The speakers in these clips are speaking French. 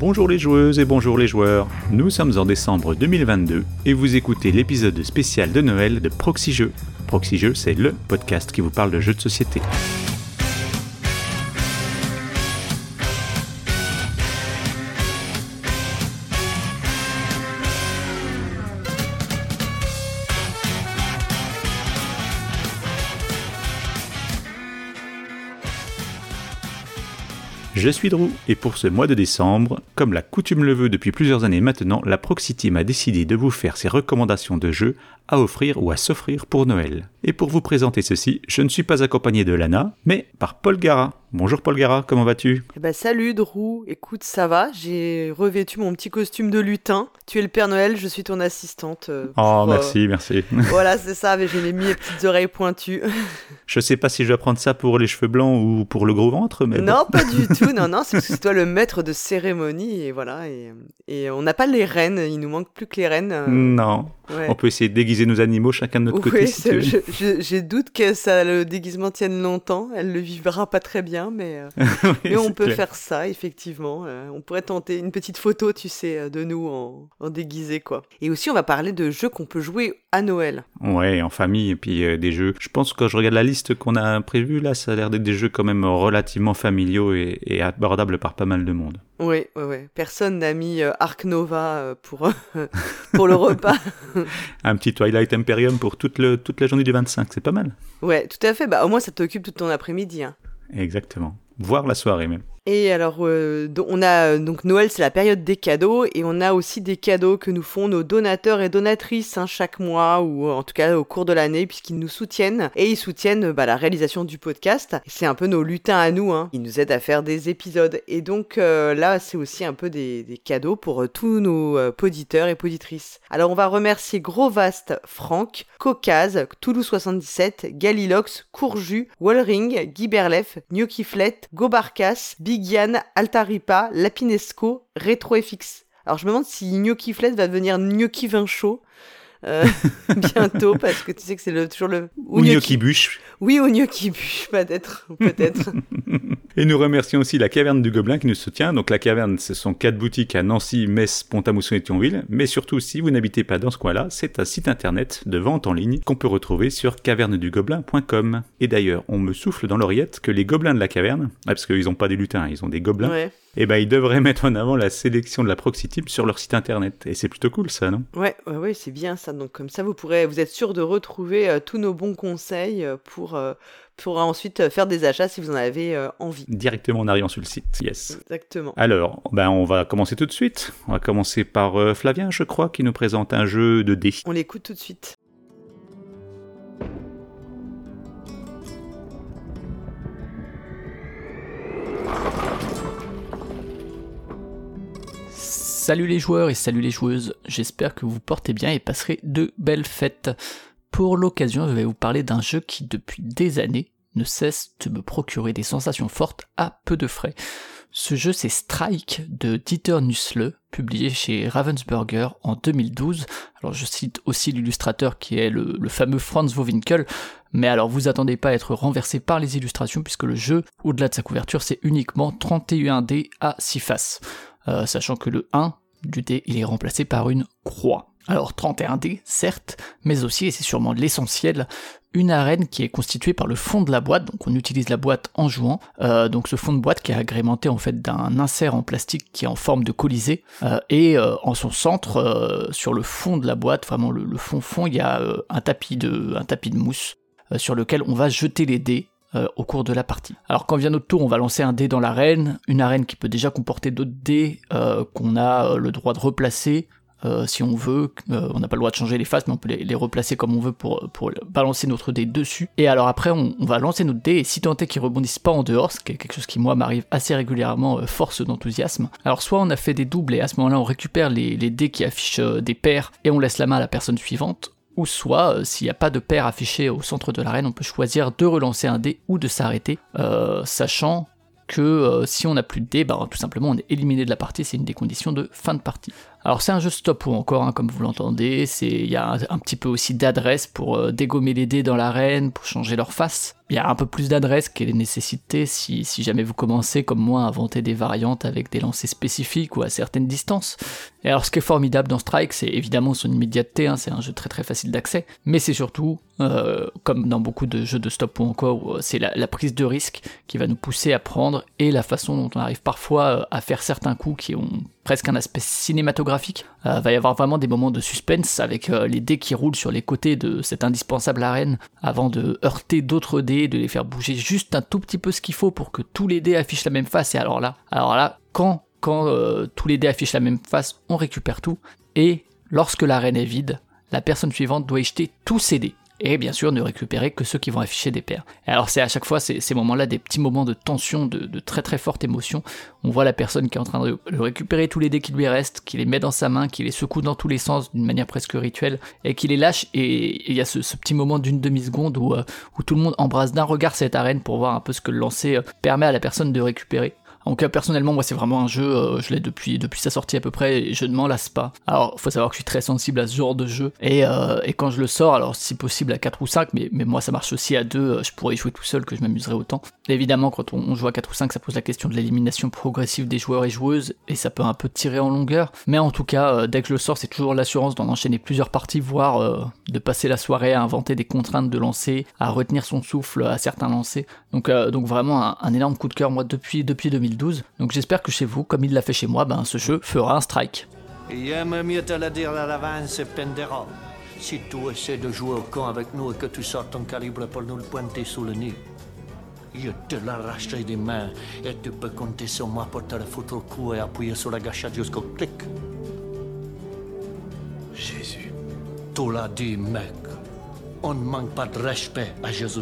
Bonjour les joueuses et bonjour les joueurs. Nous sommes en décembre 2022 et vous écoutez l'épisode spécial de Noël de Proxy Jeux. C'est le podcast qui vous parle de jeux de société. Je suis Drew, et pour ce mois de décembre, comme la coutume le veut depuis plusieurs années maintenant, la Proxy Team a décidé de vous faire ses recommandations de jeux à offrir ou à s'offrir pour Noël. Et pour vous présenter ceci, je ne suis pas accompagné de Lana, mais par Paul Gara. Bonjour Paul Gara, comment vas-tu? Eh ben, Salut Drew, écoute ça va, j'ai revêtu mon petit costume de lutin, tu es le Père Noël, je suis ton assistante. Euh, oh merci, merci. voilà c'est ça, mais j'ai mis mes petites oreilles pointues. je sais pas si je dois prendre ça pour les cheveux blancs ou pour le gros ventre, mais... Non, pas du tout, non, non, c'est toi le maître de cérémonie, et voilà, et, et on n'a pas les reines, il nous manque plus que les reines. Euh. Non, on peut essayer de déguiser nos animaux chacun de notre côté. j'ai doute que ça, le déguisement tienne longtemps. Elle le vivra pas très bien, mais, euh, mais on peut faire ça, effectivement. Euh, on pourrait tenter une petite photo, tu sais, euh, de nous en, en déguisé, quoi. Et aussi, on va parler de jeux qu'on peut jouer à Noël. Ouais, en famille, et puis des jeux. Je pense que quand je regarde la liste qu'on a prévue, là, ça a l'air d'être des jeux quand même relativement familiaux et, et abordables par pas mal de monde. Oui, oui, oui. Personne n'a mis Ark Nova pour, pour le repas. un petit Twilight Imperium pour toute, le, toute la journée du 25, c'est pas mal. Ouais, tout à fait. Bah, au moins, ça t'occupe tout ton après-midi. Hein. Exactement. Voir la soirée même. Et alors, euh, on a donc Noël, c'est la période des cadeaux, et on a aussi des cadeaux que nous font nos donateurs et donatrices hein, chaque mois, ou en tout cas au cours de l'année, puisqu'ils nous soutiennent, et ils soutiennent bah, la réalisation du podcast. C'est un peu nos lutins à nous, hein. ils nous aident à faire des épisodes. Et donc euh, là, c'est aussi un peu des, cadeaux pour euh, tous nos poditeurs et poditrices. Alors on va remercier Gros Vaste, Franck, Caucase, Toulouse77, Galilox, Courju, Wallring, Guy Berlef, Gnocchiflet, Gobarcas, Big Yann, Altaripa, Lapinesco, RetroFX. Alors je me demande si Gnocchi Flet va devenir Gnocchi Vin Chaud. Euh, bientôt parce que tu sais que c'est toujours le ou, gnocchi bûche. Oui, ou gnocchi bûche, peut-être, peut-être. Et nous remercions aussi la Caverne du Gobelin qui nous soutient. Donc la Caverne, ce sont quatre boutiques à Nancy, Metz, Pont-à-Mousson et Thionville. Mais surtout, si vous n'habitez pas dans ce coin-là, c'est un site internet de vente en ligne qu'on peut retrouver sur cavernedugobelin.com. Et d'ailleurs, on me souffle dans l'oreillette que les gobelins de la caverne, ah, parce qu'ils n'ont pas des lutins, ils ont des gobelins, ouais. Eh ben ils devraient mettre en avant la sélection de la proxy sur leur site internet. Et c'est plutôt cool ça, non? Ouais, ouais, ouais c'est bien ça. Donc comme ça, vous pourrez, vous êtes sûr de retrouver euh, tous nos bons conseils euh, pour, euh, pourra ensuite faire des achats si vous en avez envie. Directement en arrivant sur le site, yes. Exactement. Alors, ben on va commencer tout de suite. On va commencer par Flavien, je crois, qui nous présente un jeu de dés. On l'écoute tout de suite. Salut les joueurs et salut les joueuses, j'espère que vous portez bien et passerez de belles fêtes. Pour l'occasion, je vais vous parler d'un jeu qui, depuis des années, ne cesse de me procurer des sensations fortes à peu de frais. Ce jeu, c'est Strike de Dieter Nussle, publié chez Ravensburger en 2012. Alors je cite aussi l'illustrateur qui est le, fameux Franz Wowinkel, mais alors vous attendez pas à être renversé par les illustrations puisque le jeu, au-delà de sa couverture, c'est uniquement 31 dés à 6 faces. Euh, sachant que le 1 du dé, il est remplacé par une croix. Alors 31D, certes, mais aussi, et c'est sûrement l'essentiel, une arène qui est constituée par le fond de la boîte, donc on utilise la boîte en jouant, euh, donc ce fond de boîte qui est agrémenté en fait d'un insert en plastique qui est en forme de colisée, euh, et en son centre, sur le fond de la boîte, vraiment le, fond fond, il y a un tapis de, un tapis de mousse sur lequel on va jeter les dés au cours de la partie. Alors quand vient notre tour, on va lancer un dé dans l'arène, une arène qui peut déjà comporter d'autres dés qu'on a le droit de replacer, euh, si on veut, euh, on n'a pas le droit de changer les faces, mais on peut les, replacer comme on veut pour, balancer notre dé dessus. Et alors après, on, va lancer notre dé, et si tant est qu'ils rebondissent pas en dehors, ce qui est quelque chose qui moi m'arrive assez régulièrement, euh, force d'enthousiasme. Alors soit on a fait des doubles, et à ce moment-là on récupère les, les dés qui affichent des paires, et on laisse la main à la personne suivante, ou soit, s'il n'y a pas de paire affichée au centre de l'arène, on peut choisir de relancer un dé ou de s'arrêter, sachant que si on n'a plus de dés, bah, tout simplement on est éliminé de la partie, c'est une des conditions de fin de partie. Alors c'est un jeu stop ou encore, hein, comme vous l'entendez, il y a un, petit peu aussi d'adresse pour euh, dégommer les dés dans l'arène, pour changer leur face. Il y a un peu plus d'adresse qu'elle est nécessité si, jamais vous commencez comme moi à inventer des variantes avec des lancers spécifiques ou à certaines distances. Et alors ce qui est formidable dans Strike, c'est évidemment son immédiateté, hein, c'est un jeu très très facile d'accès, mais c'est surtout, euh, comme dans beaucoup de jeux de stop ou encore, c'est la, prise de risque qui va nous pousser à prendre et la façon dont on arrive parfois euh, à faire certains coups qui ont presque un aspect cinématographique. Euh, va y avoir vraiment des moments de suspense avec les dés qui roulent sur les côtés de cette indispensable arène avant de heurter d'autres dés, de les faire bouger juste un tout petit peu ce qu'il faut pour que tous les dés affichent la même face. Et alors là, alors là, quand quand euh, tous les dés affichent la même face, on récupère tout. Et lorsque l'arène est vide, la personne suivante doit y jeter tous ses dés. Et bien sûr, ne récupérer que ceux qui vont afficher des paires. Alors c'est à chaque fois ces, moments-là des petits moments de tension, de, très très forte émotion. On voit la personne qui est en train de, récupérer tous les dés qui lui restent, qui les met dans sa main, qui les secoue dans tous les sens d'une manière presque rituelle, et qui les lâche. Et il y a ce, petit moment d'une demi-seconde où, euh, où tout le monde embrasse d'un regard cette arène pour voir un peu ce que le lancer euh, permet à la personne de récupérer. Donc personnellement, moi c'est vraiment un jeu, euh, je l'ai depuis, sa sortie à peu près, et je ne m'en lasse pas. Alors faut savoir que je suis très sensible à ce genre de jeu, et, euh, quand je le sors, alors si possible à 4 ou 5, mais, mais moi ça marche aussi à 2, euh, je pourrais y jouer tout seul que je m'amuserais autant. évidemment quand on, joue à 4 ou 5, ça pose la question de l'élimination progressive des joueurs et joueuses, et ça peut un peu tirer en longueur, mais en tout cas, dès que je le sors, c'est toujours l'assurance d'en enchaîner plusieurs parties, voire de passer la soirée à inventer des contraintes de lancer, à retenir son souffle à certains lancers. Donc, donc vraiment un, un, énorme coup de cœur moi depuis, depuis 2012. Donc j'espère que chez vous, comme il l'a fait chez moi, ben, ce jeu fera un strike. Mieux te le dire à l'avance, Pendera. Si tu essaies de jouer au camp avec nous et que tu sors ton calibre pour nous le pointer sous le nez, je te l'arracherai des mains et tu peux compter sur moi pour te le foutre au cou et appuyer sur la gâchette jusqu'au clic. Jésus. Tu l'as dit, mec. On ne manque pas de respect à Jésus.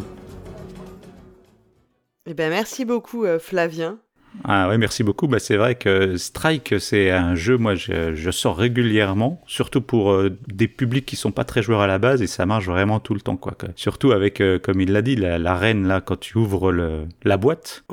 Eh bien, merci beaucoup, euh, Flavien. Ah ouais, merci beaucoup. Bah, c'est vrai que Strike, c'est un jeu, moi, je, je sors régulièrement, surtout pour euh, des publics qui sont pas très joueurs à la base, et ça marche vraiment tout le temps, quoi. Surtout avec, euh, comme il l'a dit, la, reine, là, quand tu ouvres le, la boîte,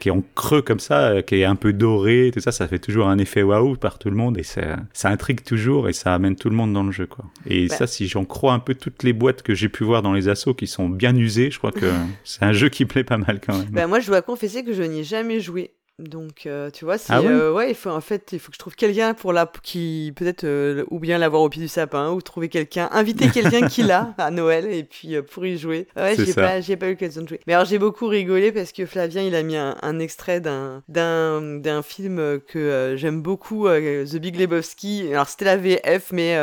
qui, est, en creux comme ça, euh, qui est un peu doré, tout ça, ça fait toujours un effet waouh par tout le monde, et ça, ça intrigue toujours, et ça amène tout le monde dans le jeu, quoi. Et bah. ça, si j'en crois un peu toutes les boîtes que j'ai pu voir dans les assos qui sont bien usées, je crois que c'est un jeu qui plaît pas mal quand même. Bah, moi, je dois confesser que je n'y ai jamais joué. Donc, euh, tu vois, ah euh, ouais, il faut en fait, il faut que je trouve quelqu'un pour la qui peut-être euh, ou bien l'avoir au pied du sapin ou trouver quelqu'un, inviter quelqu'un qui l'a à Noël et puis pour y jouer. Ouais, j'ai pas, j'ai pas eu l'occasion de jouer. Mais alors j'ai beaucoup rigolé parce que Flavien, il a mis un, extrait d'un d'un d'un film que j'aime beaucoup, The Big Lebowski. Alors c'était la VF, mais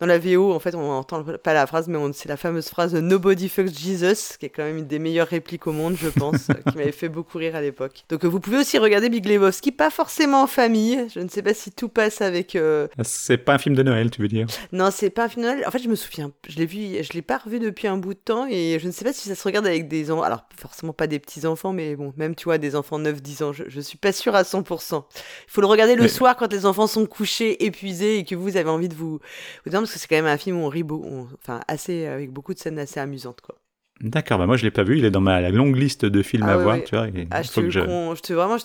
dans la VO, en fait, on entend pas la phrase, mais c'est la fameuse phrase Nobody fucks Jesus, qui est quand même une des meilleures répliques au monde, je pense, qui m'avait fait beaucoup rire à l'époque. Donc vous pouvez aussi regarder regardé Big Lebowski, pas forcément en famille. Je ne sais pas si tout passe avec. Euh, c'est pas un film de Noël, tu veux dire? Non, c'est pas un film de Noël. En fait, je me souviens, je l'ai vu, je l'ai pas revu depuis un bout de temps et je ne sais pas si ça se regarde avec des enfants. Alors, forcément pas des petits enfants, mais bon, même tu vois, des enfants 9-10 ans, je, je suis pas sûre à 100%. Il faut le regarder le soir quand les enfants sont couchés, épuisés et que vous avez envie de vous. vous parce que c'est quand même un film où on rit, beau, enfin, assez, avec beaucoup de scènes assez amusantes, quoi. D'accord, bah moi je l'ai pas vu, il est dans ma longue liste de films ah à voir, tu vois. Ah, je, te, je... vraiment,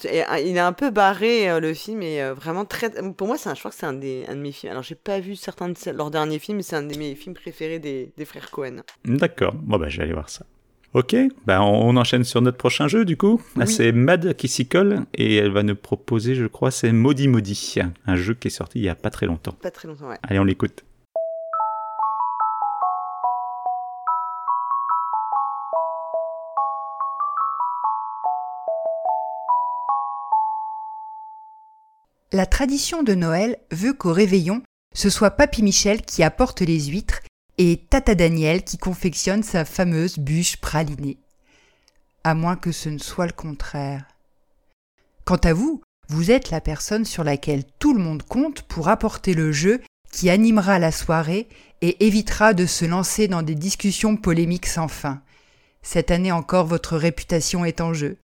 il est un peu barré euh, le film et euh, vraiment très. Pour moi, c'est un... je crois que c'est un, des... un de mes films. Alors j'ai pas vu certains de leurs derniers films, mais c'est un de mes films préférés des, des frères Cohen. D'accord, bon bah je vais aller voir ça. Ok, bah on, enchaîne sur notre prochain jeu du coup. c'est Mad qui s'y colle et elle va nous proposer, je crois, c'est Maudit Maudit, un jeu qui est sorti il y a pas très longtemps. Pas très longtemps, ouais. Allez, on l'écoute. La tradition de Noël veut qu'au réveillon, ce soit Papy Michel qui apporte les huîtres et Tata Daniel qui confectionne sa fameuse bûche pralinée. À moins que ce ne soit le contraire. Quant à vous, vous êtes la personne sur laquelle tout le monde compte pour apporter le jeu qui animera la soirée et évitera de se lancer dans des discussions polémiques sans fin. Cette année encore, votre réputation est en jeu.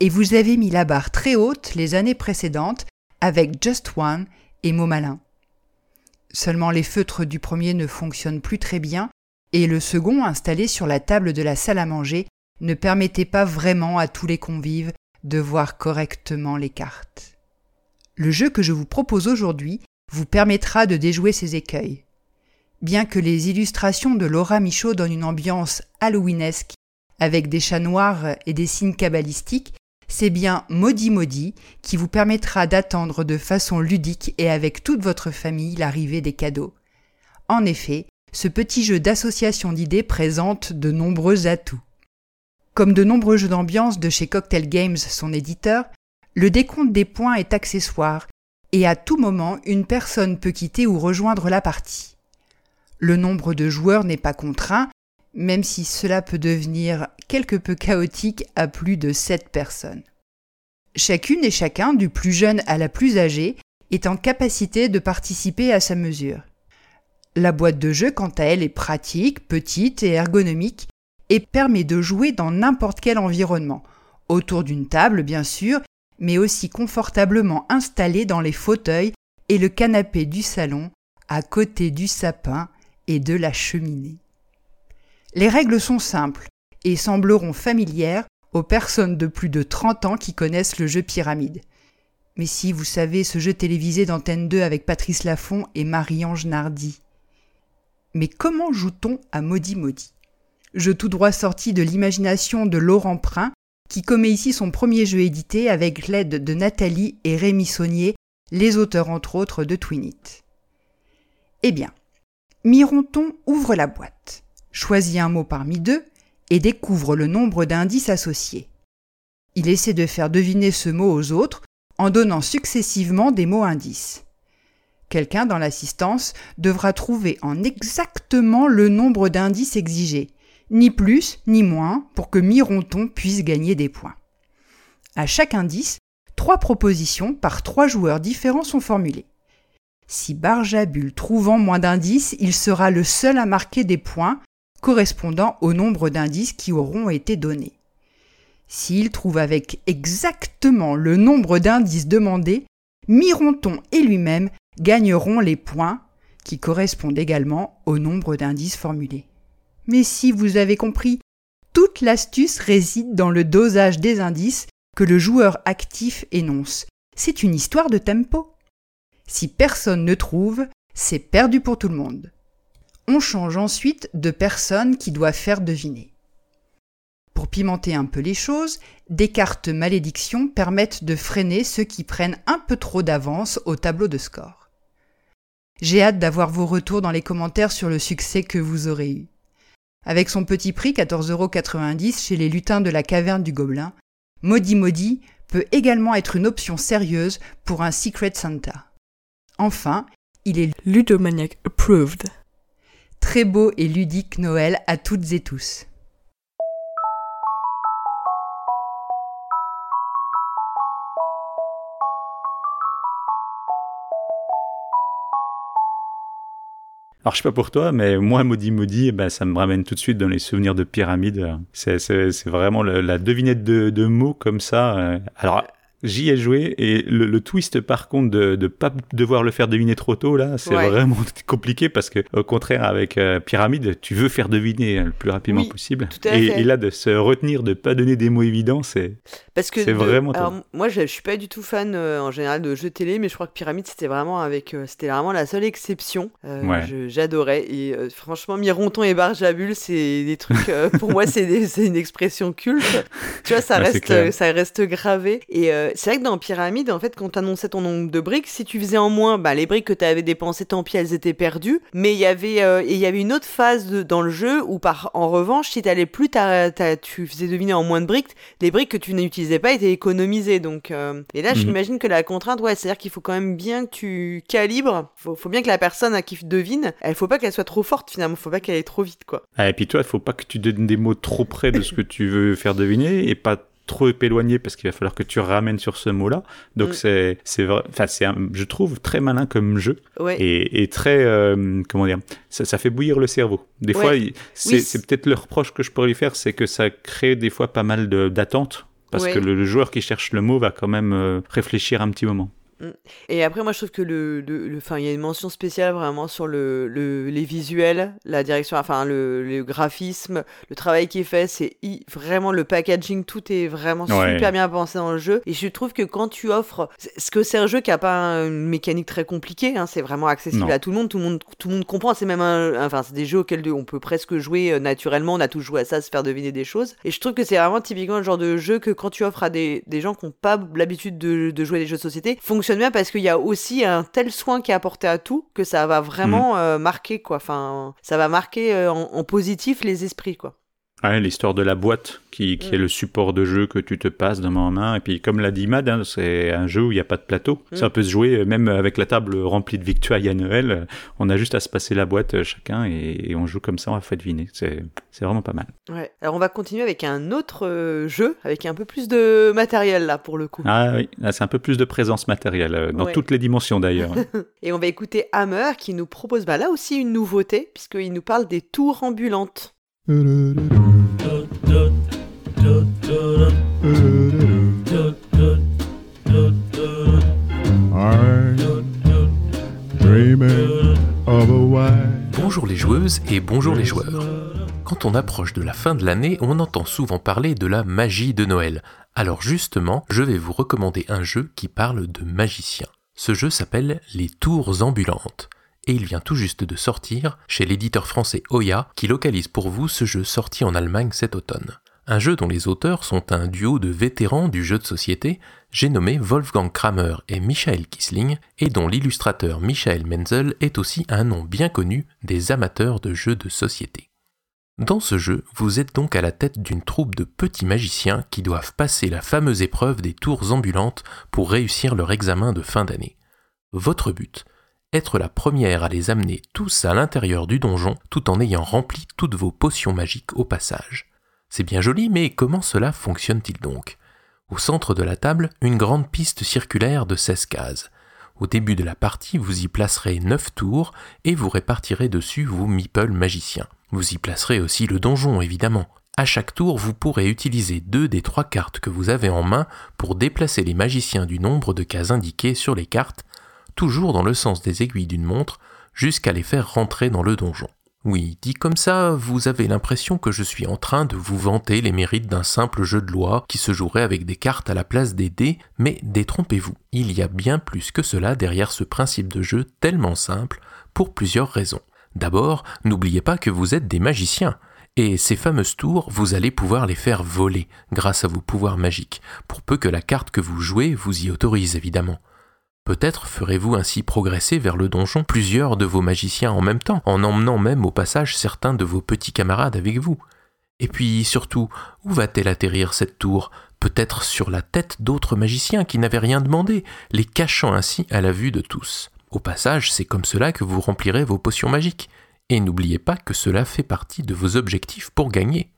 Et vous avez mis la barre très haute les années précédentes avec Just One et Mot Malin. Seulement les feutres du premier ne fonctionnent plus très bien et le second installé sur la table de la salle à manger ne permettait pas vraiment à tous les convives de voir correctement les cartes. Le jeu que je vous propose aujourd'hui vous permettra de déjouer ces écueils. Bien que les illustrations de Laura Michaud donnent une ambiance halloweenesque, avec des chats noirs et des signes cabalistiques, c'est bien Maudit Maudit qui vous permettra d'attendre de façon ludique et avec toute votre famille l'arrivée des cadeaux. En effet, ce petit jeu d'association d'idées présente de nombreux atouts. Comme de nombreux jeux d'ambiance de chez Cocktail Games, son éditeur, le décompte des points est accessoire et à tout moment une personne peut quitter ou rejoindre la partie. Le nombre de joueurs n'est pas contraint, même si cela peut devenir quelque peu chaotique à plus de 7 personnes. Chacune et chacun, du plus jeune à la plus âgée, est en capacité de participer à sa mesure. La boîte de jeu, quant à elle, est pratique, petite et ergonomique, et permet de jouer dans n'importe quel environnement, autour d'une table bien sûr, mais aussi confortablement installé dans les fauteuils et le canapé du salon, à côté du sapin et de la cheminée. Les règles sont simples et sembleront familières aux personnes de plus de 30 ans qui connaissent le jeu pyramide. Mais si vous savez ce jeu télévisé d'Antenne 2 avec Patrice Laffont et Marie-Ange Nardi. Mais comment joue-t-on à Maudit Maudit? Jeu tout droit sorti de l'imagination de Laurent Prin, qui commet ici son premier jeu édité avec l'aide de Nathalie et Rémi Saunier, les auteurs entre autres de Twinit. Eh bien, Mironton ouvre la boîte, choisit un mot parmi deux et découvre le nombre d'indices associés. Il essaie de faire deviner ce mot aux autres en donnant successivement des mots indices. Quelqu'un dans l'assistance devra trouver en exactement le nombre d'indices exigés, ni plus ni moins pour que Mironton puisse gagner des points. À chaque indice, trois propositions par trois joueurs différents sont formulées. Si Barjabul trouvant moins d'indices, il sera le seul à marquer des points correspondant au nombre d'indices qui auront été donnés. S'il trouve avec exactement le nombre d'indices demandés, Mironton et lui-même gagneront les points qui correspondent également au nombre d'indices formulés. Mais si vous avez compris, toute l'astuce réside dans le dosage des indices que le joueur actif énonce. C'est une histoire de tempo. Si personne ne trouve, c'est perdu pour tout le monde. On change ensuite de personne qui doit faire deviner. Pour pimenter un peu les choses, des cartes malédiction permettent de freiner ceux qui prennent un peu trop d'avance au tableau de score. J'ai hâte d'avoir vos retours dans les commentaires sur le succès que vous aurez eu. Avec son petit prix 14,90€ chez les lutins de la caverne du Gobelin, Maudit Maudit peut également être une option sérieuse pour un Secret Santa. Enfin, il est Ludomaniac approved. Très beau et ludique Noël à toutes et tous. Alors, je sais pas pour toi, mais moi, Maudit Maudit, eh ben, ça me ramène tout de suite dans les souvenirs de pyramide. C'est, vraiment la devinette de, de mots comme ça. Euh. Alors, J'y ai joué et le, twist par contre de ne pas devoir le faire deviner trop tôt là, c'est vraiment compliqué parce que au contraire avec euh, Pyramide, tu veux faire deviner le plus rapidement possible. et, là de se retenir de pas donner des mots évidents, c'est parce que c'est vraiment. Alors, moi je, je, suis pas du tout fan euh, en général de jeux télé, mais je crois que Pyramide c'était vraiment avec euh, c'était vraiment la seule exception. J'adorais et franchement Mironton et Barjabul c'est des trucs pour moi c'est une expression culte. Tu vois ça reste ça reste gravé et c'est vrai que dans Pyramide, en fait, quand t'annonçais ton nombre de briques, si tu faisais en moins, bah, les briques que tu avais dépensées, tant pis, elles étaient perdues. Mais il y avait, euh, il y avait une autre phase dans le jeu où, par, en revanche, si t'allais plus, tu faisais deviner en moins de briques, les briques que tu n'utilisais pas étaient économisées. Donc, euh, et là, mhm. j'imagine que la contrainte, ouais, c'est-à-dire qu'il faut quand même bien que tu calibres. Faut, faut bien que la personne à qui devine, elle faut pas qu'elle soit trop forte finalement, faut pas qu'elle aille trop vite, quoi. Ah, et puis toi, il faut pas que tu donnes des mots trop près de ce que tu veux faire deviner et pas trop éloigné parce qu'il va falloir que tu ramènes sur ce mot-là. Donc mm. c'est c'est vrai, enfin c'est je trouve très malin comme jeu et, et, très euh, comment dire, ça, ça, fait bouillir le cerveau. Des fois, c'est peut-être le reproche que je pourrais lui faire, c'est que ça crée des fois pas mal d'attentes parce que le, joueur qui cherche le mot va quand même euh, réfléchir un petit moment. Et après, moi, je trouve que le, le, le- enfin, il y a une mention spéciale vraiment sur le, le- les visuels, la direction, enfin, le, le graphisme, le travail qui est fait, c'est vraiment le packaging, tout est vraiment Ouais. super bien pensé dans le jeu. Et je trouve que quand tu offres, ce que c'est un jeu qui a pas une mécanique très compliquée, hein, c'est vraiment accessible Non. à tout le monde, tout le monde, tout le monde comprend. C'est même un, enfin, c'est des jeux auxquels on peut presque jouer euh, naturellement. On a tous joué à ça, se faire deviner des choses. Et je trouve que c'est vraiment typiquement le genre de jeu que quand tu offres à des, des gens qui n'ont pas l'habitude de, de jouer à des jeux de société, fonctionne bien parce qu'il y a aussi un tel soin qui est apporté à tout que ça va vraiment euh, marquer quoi. Enfin, ça va marquer euh, en, en positif les esprits quoi. Ouais, l'histoire de la boîte qui, qui est Mm. le support de jeu que tu te passes de main en main. Et puis, comme l'a dit Mad, hein, c'est un jeu où il n'y a pas de plateau. Mm. Ça peut se jouer euh, même avec la table remplie de victuailles à Noël. On a juste à se passer la boîte euh, chacun et, et on joue comme ça, on va faire deviner. C'est c'est vraiment pas mal. Ouais. Alors on va continuer avec un autre euh, jeu avec un peu plus de matériel là pour le coup. Ah oui, là, c'est un peu plus de présence matérielle, dans Ouais. toutes les dimensions d'ailleurs. Et on va écouter Hammer qui nous propose bah, là aussi une nouveauté puisqu'il nous parle des tours ambulantes. Bonjour les joueuses et bonjour les joueurs. Quand on approche de la fin de l'année, on entend souvent parler de la magie de Noël. Alors justement, je vais vous recommander un jeu qui parle de magicien. Ce jeu s'appelle Les Tours Ambulantes. Et il vient tout juste de sortir chez l'éditeur français Oya qui localise pour vous ce jeu sorti en Allemagne cet automne. Un jeu dont les auteurs sont un duo de vétérans du jeu de société, j'ai nommé Wolfgang Kramer et Michael Kisling, et dont l'illustrateur Michael Menzel est aussi un nom bien connu des amateurs de jeux de société. Dans ce jeu, vous êtes donc à la tête d'une troupe de petits magiciens qui doivent passer la fameuse épreuve des tours ambulantes pour réussir leur examen de fin d'année. Votre but Être la première à les amener tous à l'intérieur du donjon tout en ayant rempli toutes vos potions magiques au passage. C'est bien joli, mais comment cela fonctionne-t-il donc? Au centre de la table, une grande piste circulaire de 16 cases. Au début de la partie, vous y placerez 9 tours et vous répartirez dessus vos meeples magiciens. Vous y placerez aussi le donjon, évidemment. À chaque tour, vous pourrez utiliser deux des trois cartes que vous avez en main pour déplacer les magiciens du nombre de cases indiquées sur les cartes, toujours dans le sens des aiguilles d'une montre, jusqu'à les faire rentrer dans le donjon. Oui, dit comme ça, vous avez l'impression que je suis en train de vous vanter les mérites d'un simple jeu de loi qui se jouerait avec des cartes à la place des dés, mais détrompez-vous, il y a bien plus que cela derrière ce principe de jeu tellement simple, pour plusieurs raisons. D'abord, n'oubliez pas que vous êtes des magiciens, et ces fameuses tours, vous allez pouvoir les faire voler grâce à vos pouvoirs magiques, pour peu que la carte que vous jouez vous y autorise évidemment. Peut-être ferez-vous ainsi progresser vers le donjon plusieurs de vos magiciens en même temps, en emmenant même au passage certains de vos petits camarades avec vous. Et puis surtout, où va-t-elle atterrir cette tour? Peut-être sur la tête d'autres magiciens qui n'avaient rien demandé, les cachant ainsi à la vue de tous. Au passage, c'est comme cela que vous remplirez vos potions magiques. Et n'oubliez pas que cela fait partie de vos objectifs pour gagner.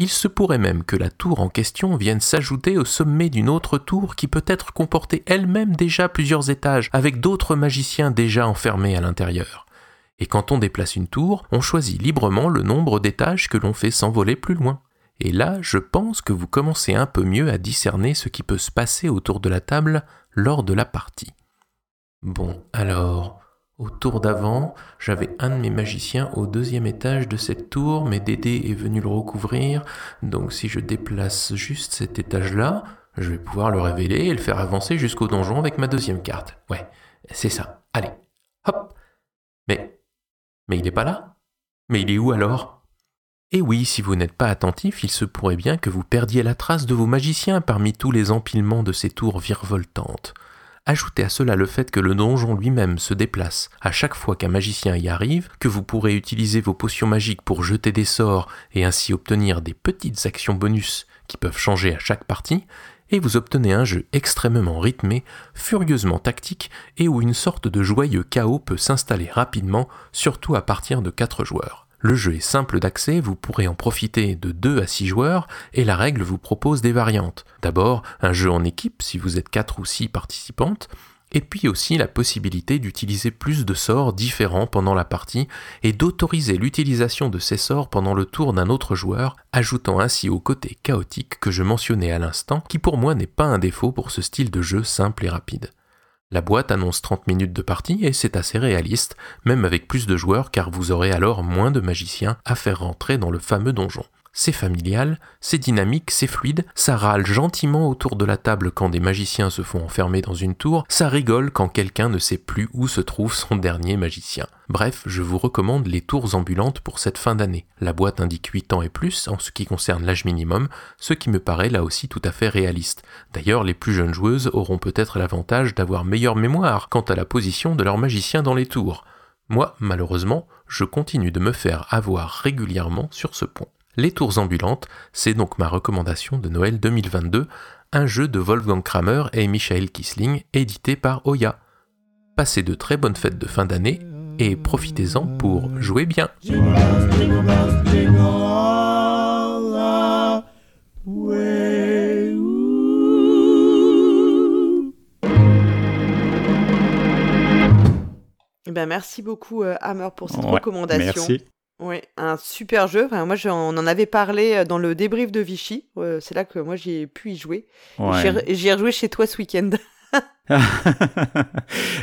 Il se pourrait même que la tour en question vienne s'ajouter au sommet d'une autre tour qui peut-être comportait elle-même déjà plusieurs étages, avec d'autres magiciens déjà enfermés à l'intérieur. Et quand on déplace une tour, on choisit librement le nombre d'étages que l'on fait s'envoler plus loin. Et là, je pense que vous commencez un peu mieux à discerner ce qui peut se passer autour de la table lors de la partie. Bon, alors, au tour d'avant, j'avais un de mes magiciens au deuxième étage de cette tour, mais Dédé est venu le recouvrir, donc si je déplace juste cet étage-là, je vais pouvoir le révéler et le faire avancer jusqu'au donjon avec ma deuxième carte. Ouais, c'est ça. Allez, hop. Mais, mais il est pas là Mais il est où alors? Et oui, si vous n'êtes pas attentif, il se pourrait bien que vous perdiez la trace de vos magiciens parmi tous les empilements de ces tours virevoltantes. Ajoutez à cela le fait que le donjon lui-même se déplace à chaque fois qu'un magicien y arrive, que vous pourrez utiliser vos potions magiques pour jeter des sorts et ainsi obtenir des petites actions bonus qui peuvent changer à chaque partie, et vous obtenez un jeu extrêmement rythmé, furieusement tactique et où une sorte de joyeux chaos peut s'installer rapidement, surtout à partir de 4 joueurs. Le jeu est simple d'accès, vous pourrez en profiter de 2 à 6 joueurs, et la règle vous propose des variantes. D'abord, un jeu en équipe si vous êtes 4 ou 6 participantes, et puis aussi la possibilité d'utiliser plus de sorts différents pendant la partie et d'autoriser l'utilisation de ces sorts pendant le tour d'un autre joueur, ajoutant ainsi au côté chaotique que je mentionnais à l'instant, qui pour moi n'est pas un défaut pour ce style de jeu simple et rapide. La boîte annonce 30 minutes de partie et c'est assez réaliste, même avec plus de joueurs car vous aurez alors moins de magiciens à faire rentrer dans le fameux donjon. C'est familial, c'est dynamique, c'est fluide, ça râle gentiment autour de la table quand des magiciens se font enfermer dans une tour, ça rigole quand quelqu'un ne sait plus où se trouve son dernier magicien. Bref, je vous recommande les tours ambulantes pour cette fin d'année. La boîte indique 8 ans et plus en ce qui concerne l'âge minimum, ce qui me paraît là aussi tout à fait réaliste. D'ailleurs, les plus jeunes joueuses auront peut-être l'avantage d'avoir meilleure mémoire quant à la position de leur magicien dans les tours. Moi, malheureusement, je continue de me faire avoir régulièrement sur ce point. Les Tours ambulantes, c'est donc ma recommandation de Noël 2022, un jeu de Wolfgang Kramer et Michael Kisling, édité par Oya. Passez de très bonnes fêtes de fin d'année et profitez-en pour jouer bien. Eh ben, merci beaucoup, euh, Hammer, pour cette Ouais, recommandation. Merci. Oui, un super jeu. Enfin, moi, j'en- on en avait parlé euh, dans le débrief de Vichy. Euh, c'est là que moi, j'ai pu y jouer. Ouais. J'y ai- J'y ai rejoué chez toi ce week-end.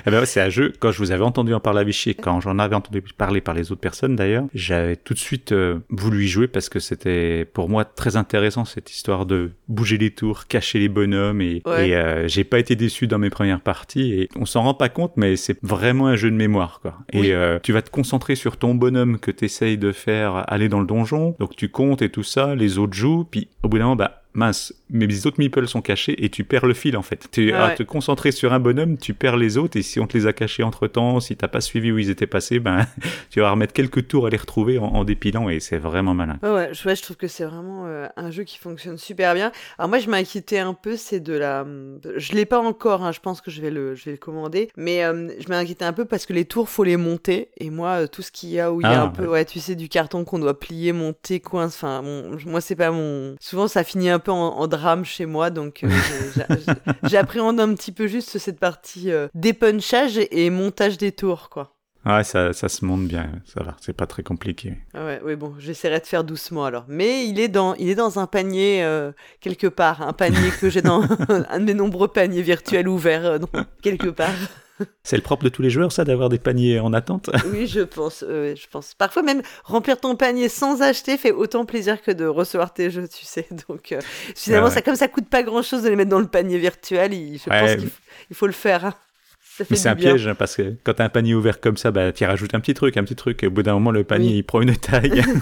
Eh ben c'est un jeu, quand je vous avais entendu en parler à Vichy, quand j'en avais entendu parler par les autres personnes d'ailleurs, j'avais tout de suite euh, voulu y jouer parce que c'était pour moi très intéressant cette histoire de bouger les tours, cacher les bonhommes et, Ouais. et, euh, j'ai pas été déçu dans mes premières parties et on s'en rend pas compte mais c'est vraiment un jeu de mémoire quoi. Oui. Et euh, tu vas te concentrer sur ton bonhomme que tu essayes de faire aller dans le donjon, donc tu comptes et tout ça, les autres jouent, puis au bout d'un moment bah mince, mes autres meeples sont cachés et tu perds le fil en fait. Tu Ah à ouais. te concentrer sur un bonhomme, tu perds les autres et si on te les a cachés entre temps, si t'as pas suivi où ils étaient passés, ben tu vas remettre quelques tours à les retrouver en, en dépilant et c'est vraiment malin. Ouais, ouais, je, ouais, je trouve que c'est vraiment euh, un jeu qui fonctionne super bien. Alors moi, je m'inquiétais un peu, c'est de la... Je l'ai pas encore, hein, je pense que je vais le, je vais le commander, mais euh, je m'inquiétais un peu parce que les tours, faut les monter, et moi, euh, tout ce qu'il y a où il y a Ah, un peu, ouais, tu sais, du carton qu'on doit plier, monter, coince, enfin, mon- moi, c'est pas mon... Souvent, ça finit un peu en, drame chez moi, donc euh, j'appréhende un petit peu juste cette partie euh, dépunchage et montage des tours, quoi. Ouais, ça, ça se monte bien, ça va, c'est pas très compliqué. Ah Ouais, ouais, bon, j'essaierai de faire doucement alors. Mais il est dans, il est dans un panier euh, quelque part, un panier que j'ai dans un de mes nombreux paniers virtuels ouverts euh, quelque part. C'est le propre de tous les joueurs ça d'avoir des paniers en attente? Oui, je pense, euh, je pense. Parfois même remplir ton panier sans acheter fait autant plaisir que de recevoir tes jeux, tu sais. Donc euh, finalement, Ouais, ouais. ça comme ça coûte pas grand chose de les mettre dans le panier virtuel. il- je Ouais, pense qu'il faut, il faut le faire. hein. C'est un bien. piège hein, parce que quand t'as un panier ouvert comme ça, bah tu rajoutes un petit truc, un petit truc et au bout d'un moment le panier Oui. il prend une taille.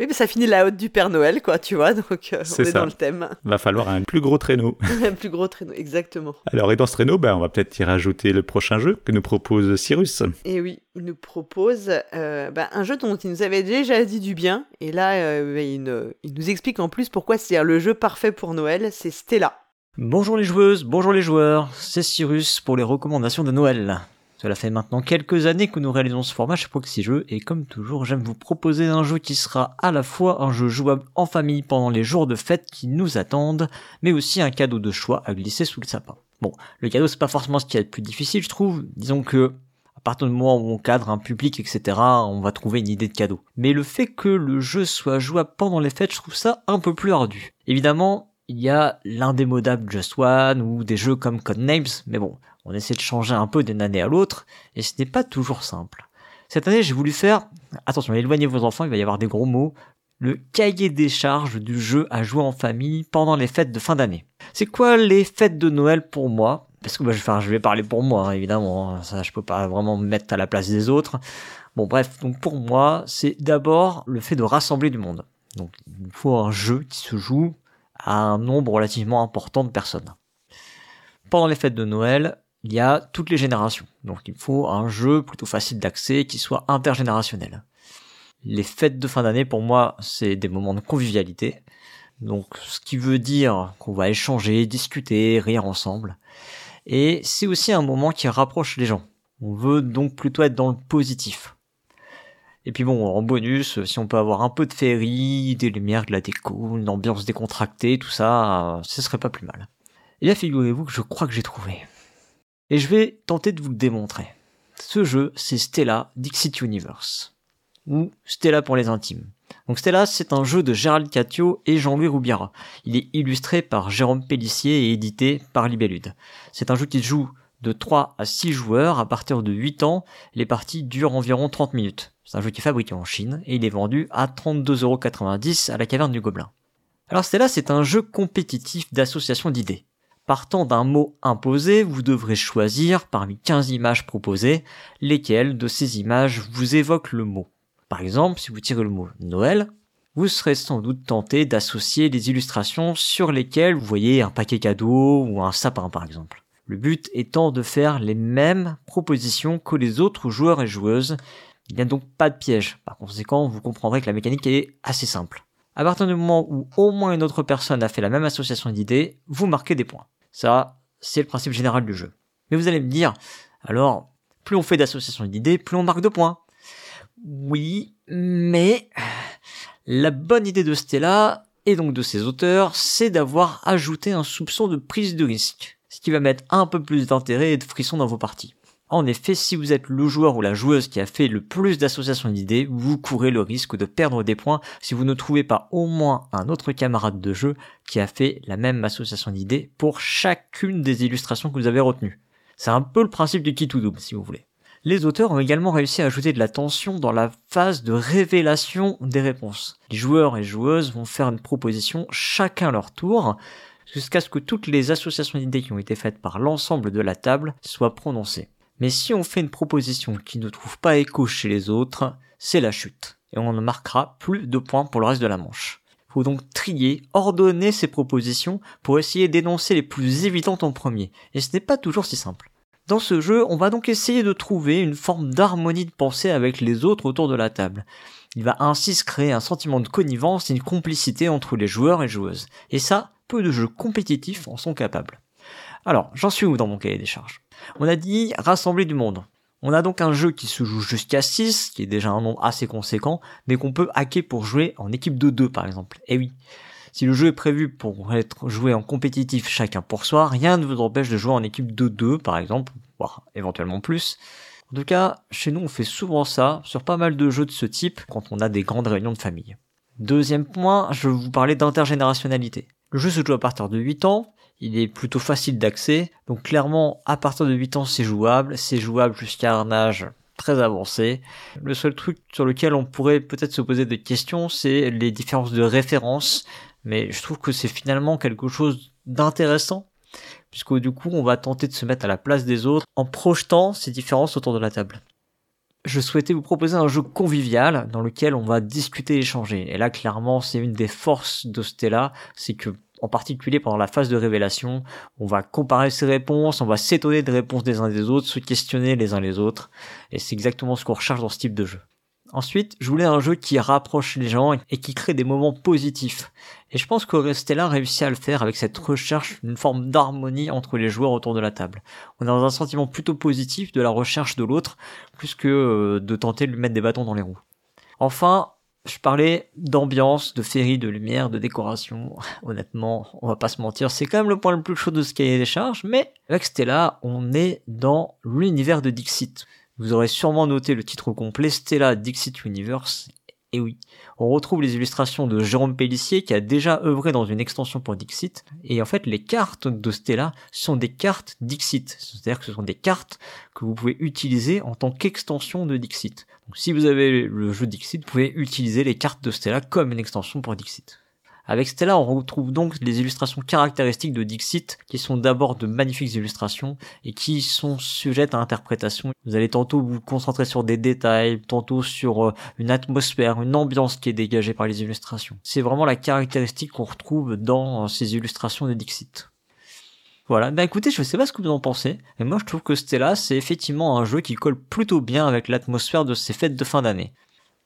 Oui, mais ça finit la haute du Père Noël, quoi, tu vois. Donc euh, on est dans le thème. Va falloir un plus gros traîneau. un plus gros traîneau, exactement. Alors, et dans ce traîneau, ben, on va peut-être y rajouter le prochain jeu que nous propose Cyrus. Et oui, il nous propose euh, bah, un jeu dont il nous avait déjà dit du bien. Et là, euh, bah, il, il nous explique en plus pourquoi c'est le jeu parfait pour Noël. C'est Stella. Bonjour les joueuses, bonjour les joueurs, c'est Cyrus pour les recommandations de Noël. Cela fait maintenant quelques années que nous réalisons ce format chez Proxy Jeux et comme toujours j'aime vous proposer un jeu qui sera à la fois un jeu jouable en famille pendant les jours de fête qui nous attendent, mais aussi un cadeau de choix à glisser sous le sapin. Bon, le cadeau c'est pas forcément ce qui est le plus difficile je trouve, disons que à partir du moment où on cadre un public, etc., on va trouver une idée de cadeau. Mais le fait que le jeu soit jouable pendant les fêtes, je trouve ça un peu plus ardu. Évidemment, il y a l'indémodable Just One ou des jeux comme Codenames, mais bon, on essaie de changer un peu d'une année à l'autre, et ce n'est pas toujours simple. Cette année, j'ai voulu faire, attention, éloignez vos enfants, il va y avoir des gros mots, le cahier des charges du jeu à jouer en famille pendant les fêtes de fin d'année. C'est quoi les fêtes de Noël pour moi? Parce que bah, je, vais- parler pour moi, hein, évidemment, hein, ça je peux pas vraiment me mettre à la place des autres. Bon bref, donc pour moi, c'est d'abord le fait de rassembler du monde. Donc il faut un jeu qui se joue à un nombre relativement important de personnes. Pendant les fêtes de Noël, il y a toutes les générations. Donc il faut un jeu plutôt facile d'accès qui soit intergénérationnel. Les fêtes de fin d'année, pour moi, c'est des moments de convivialité. Donc ce qui veut dire qu'on va échanger, discuter, rire ensemble. Et c'est aussi un moment qui rapproche les gens. On veut donc plutôt être dans le positif. Et puis bon, en bonus, si on peut avoir un peu de féerie, des lumières, de la déco, une ambiance décontractée, tout ça, euh, ce serait pas plus mal. Et là, figurez-vous que je crois que j'ai trouvé. Et je vais tenter de vous le démontrer. Ce jeu, c'est Stella Dixit Universe. Ou Stella pour les intimes. Donc Stella, c'est un jeu de Gérald Catio et Jean-Louis Roubiara. Il est illustré par Jérôme Pellissier et édité par Libellude. C'est un jeu qui joue de 3 à 6 joueurs. À partir de 8 ans, les parties durent environ 30 minutes. C'est un jeu qui est fabriqué en Chine et il est vendu à 32,90€ à la caverne du Gobelin. Alors Stella, c'est un jeu compétitif d'association d'idées. Partant d'un mot imposé, vous devrez choisir parmi 15 images proposées lesquelles de ces images vous évoquent le mot. Par exemple, si vous tirez le mot Noël, vous serez sans doute tenté d'associer les illustrations sur lesquelles vous voyez un paquet cadeau ou un sapin par exemple. Le but étant de faire les mêmes propositions que les autres joueurs et joueuses. Il n'y a donc pas de piège. Par conséquent, vous comprendrez que la mécanique est assez simple. À partir du moment où au moins une autre personne a fait la même association d'idées, vous marquez des points. Ça, c'est le principe général du jeu. Mais vous allez me dire, alors, plus on fait d'associations d'idées, plus on marque de points. Oui, mais la bonne idée de Stella, et donc de ses auteurs, c'est d'avoir ajouté un soupçon de prise de risque, ce qui va mettre un peu plus d'intérêt et de frisson dans vos parties. En effet, si vous êtes le joueur ou la joueuse qui a fait le plus d'associations d'idées, vous courez le risque de perdre des points si vous ne trouvez pas au moins un autre camarade de jeu qui a fait la même association d'idées pour chacune des illustrations que vous avez retenues. C'est un peu le principe du kit double, si vous voulez. Les auteurs ont également réussi à ajouter de la tension dans la phase de révélation des réponses. Les joueurs et joueuses vont faire une proposition chacun leur tour, jusqu'à ce que toutes les associations d'idées qui ont été faites par l'ensemble de la table soient prononcées. Mais si on fait une proposition qui ne trouve pas écho chez les autres, c'est la chute. Et on ne marquera plus de points pour le reste de la manche. Il faut donc trier, ordonner ces propositions pour essayer d'énoncer les plus évidentes en premier. Et ce n'est pas toujours si simple. Dans ce jeu, on va donc essayer de trouver une forme d'harmonie de pensée avec les autres autour de la table. Il va ainsi se créer un sentiment de connivence et une complicité entre les joueurs et joueuses. Et ça, peu de jeux compétitifs en sont capables. Alors, j'en suis où dans mon cahier des charges? On a dit rassembler du monde. On a donc un jeu qui se joue jusqu'à 6, qui est déjà un nombre assez conséquent, mais qu'on peut hacker pour jouer en équipe de 2 par exemple. Et oui, si le jeu est prévu pour être joué en compétitif chacun pour soi, rien ne vous empêche de jouer en équipe de 2 par exemple, voire éventuellement plus. En tout cas, chez nous on fait souvent ça sur pas mal de jeux de ce type quand on a des grandes réunions de famille. Deuxième point, je vais vous parler d'intergénérationnalité. Le jeu se joue à partir de 8 ans, il est plutôt facile d'accès. Donc clairement, à partir de 8 ans, c'est jouable. C'est jouable jusqu'à un âge très avancé. Le seul truc sur lequel on pourrait peut-être se poser des questions, c'est les différences de référence. Mais je trouve que c'est finalement quelque chose d'intéressant. Puisque du coup, on va tenter de se mettre à la place des autres en projetant ces différences autour de la table. Je souhaitais vous proposer un jeu convivial dans lequel on va discuter et échanger. Et là, clairement, c'est une des forces de Stella, c'est que en particulier pendant la phase de révélation. On va comparer ses réponses, on va s'étonner des réponses des uns des autres, se questionner les uns les autres. Et c'est exactement ce qu'on recherche dans ce type de jeu. Ensuite, je voulais un jeu qui rapproche les gens et qui crée des moments positifs. Et je pense que Stella réussit à le faire avec cette recherche d'une forme d'harmonie entre les joueurs autour de la table. On a un sentiment plutôt positif de la recherche de l'autre, plus que euh, de tenter de lui mettre des bâtons dans les roues. Enfin, je parlais d'ambiance, de féerie, de lumière, de décoration. Honnêtement, on va pas se mentir, c'est quand même le point le plus chaud de ce cahier des charges, mais avec Stella, on est dans l'univers de Dixit. Vous aurez sûrement noté le titre complet, Stella Dixit Universe. Et oui, on retrouve les illustrations de Jérôme Pellissier qui a déjà œuvré dans une extension pour Dixit. Et en fait, les cartes de Stella sont des cartes Dixit. C'est-à-dire que ce sont des cartes que vous pouvez utiliser en tant qu'extension de Dixit. Donc si vous avez le jeu Dixit, vous pouvez utiliser les cartes de Stella comme une extension pour Dixit. Avec Stella, on retrouve donc les illustrations caractéristiques de Dixit, qui sont d'abord de magnifiques illustrations et qui sont sujettes à interprétation. Vous allez tantôt vous concentrer sur des détails, tantôt sur euh, une atmosphère, une ambiance qui est dégagée par les illustrations. C'est vraiment la caractéristique qu'on retrouve dans euh, ces illustrations de Dixit. Voilà, bah écoutez, je sais pas ce que vous en pensez, mais moi je trouve que Stella c'est effectivement un jeu qui colle plutôt bien avec l'atmosphère de ces fêtes de fin d'année.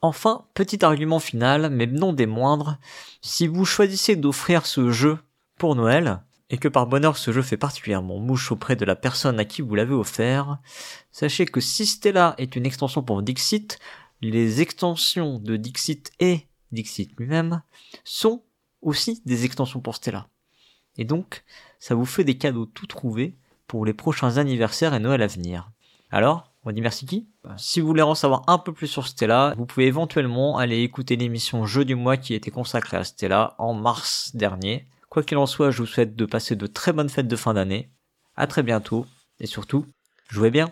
Enfin, petit argument final, mais non des moindres, si vous choisissez d'offrir ce jeu pour Noël, et que par bonheur ce jeu fait particulièrement mouche auprès de la personne à qui vous l'avez offert, sachez que si Stella est une extension pour Dixit, les extensions de Dixit et Dixit lui-même sont aussi des extensions pour Stella. Et donc, ça vous fait des cadeaux tout trouvés pour les prochains anniversaires et Noël à venir. Alors, on dit merci qui bah, Si vous voulez en savoir un peu plus sur Stella, vous pouvez éventuellement aller écouter l'émission Jeu du mois qui était consacrée à Stella en mars dernier. Quoi qu'il en soit, je vous souhaite de passer de très bonnes fêtes de fin d'année. À très bientôt Et surtout, jouez bien.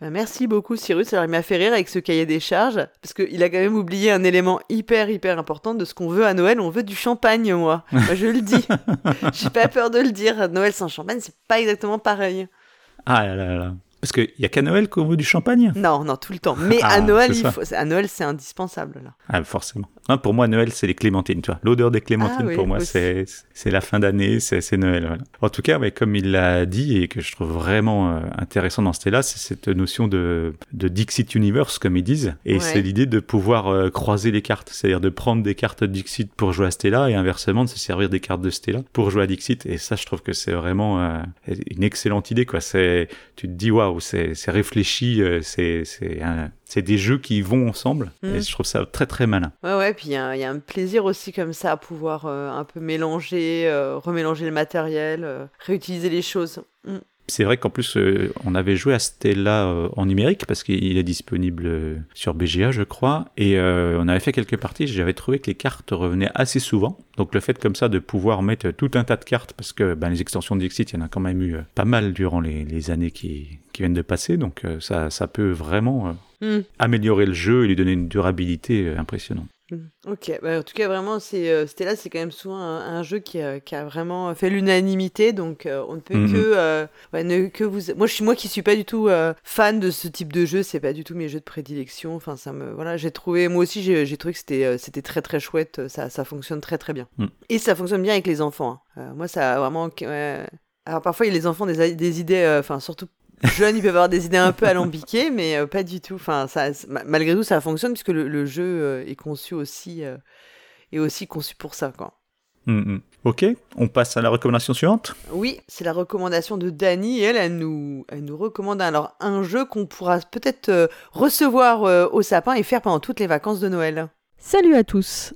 Bah, merci beaucoup Cyrus, alors il m'a fait rire avec ce cahier des charges, parce qu'il a quand même oublié un élément hyper hyper important de ce qu'on veut à Noël, on veut du champagne moi. moi je le dis, j'ai pas peur de le dire, Noël sans champagne c'est pas exactement pareil. Ah là là là. Parce qu'il n'y a qu'à Noël qu'on veut du champagne Non, non, tout le temps. Mais Ah, à Noël, il faut... à Noël, c'est indispensable. Là. Ah, forcément. Non, pour moi, Noël, c'est les clémentines, tu vois. L'odeur des clémentines, Ah oui, pour moi, c'est c'est la fin d'année, c'est c'est Noël. Voilà. En tout cas, ouais, comme il l'a dit et que je trouve vraiment euh, intéressant dans ce thé-là, c'est cette notion de, de Dixit Universe, comme ils disent. Et Ouais. c'est l'idée de pouvoir euh, croiser les cartes, c'est-à-dire de prendre des cartes Dixit pour jouer à ce thé-là et inversement de se servir des cartes de ce thé-là pour jouer à Dixit. Et ça, je trouve que c'est vraiment euh, une excellente idée, quoi. C'est, tu te dis, waouh, c'est c'est réfléchi, euh, c'est des jeux qui vont ensemble. Mm. Et je trouve ça très très malin. Ouais, ouais, puis il y, a un- il y a un plaisir aussi comme ça à pouvoir euh, un peu mélanger, euh, remélanger le matériel, euh, réutiliser les choses. Mm. C'est vrai qu'en plus, euh, on avait joué à euh, en numérique parce qu'il est disponible euh, sur BGA, je crois. Et on avait fait quelques parties. J'avais trouvé que les cartes revenaient assez souvent. Donc le fait comme ça de pouvoir mettre tout un tas de cartes, parce que ben, les extensions de Dixit, il y en a quand même eu pas mal durant les, les années qui, qui viennent de passer. Donc euh, ça, ça peut vraiment euh, Mm. améliorer le jeu et lui donner une durabilité euh, impressionnante. Mm. Ok, bah, en tout cas, vraiment, c'est, euh, là, c'est quand même souvent un, un jeu qui a, qui a vraiment fait l'unanimité, donc euh, on ne peut Mhm. que, euh, ouais, ne- que vous. Moi, je suis moi qui suis pas du tout euh, fan de ce type de jeu, c'est pas du tout mes jeux de prédilection. Enfin, ça me, voilà, j'ai trouvé, moi aussi, j'ai, trouvé que c'était, euh, c'était très très chouette, ça, ça fonctionne très très bien, Mm. et ça fonctionne bien avec les enfants. hein. Euh, moi, ça a vraiment, ouais. Alors parfois, il y a les enfants des, des idées, euh, enfin surtout jeunes, ils peuvent avoir des idées un peu alambiquées, mais euh, pas du tout. Enfin, ça, malgré tout, ça fonctionne puisque le, le jeu euh, est conçu aussi, euh, est aussi conçu pour ça, quoi. Mm, mm. Ok, on passe à la recommandation suivante. Oui, c'est la recommandation de Dani. Elle, elle nous, elle nous recommande alors un jeu qu'on pourra peut-être euh, recevoir euh, au sapin et faire pendant toutes les vacances de Noël. Salut à tous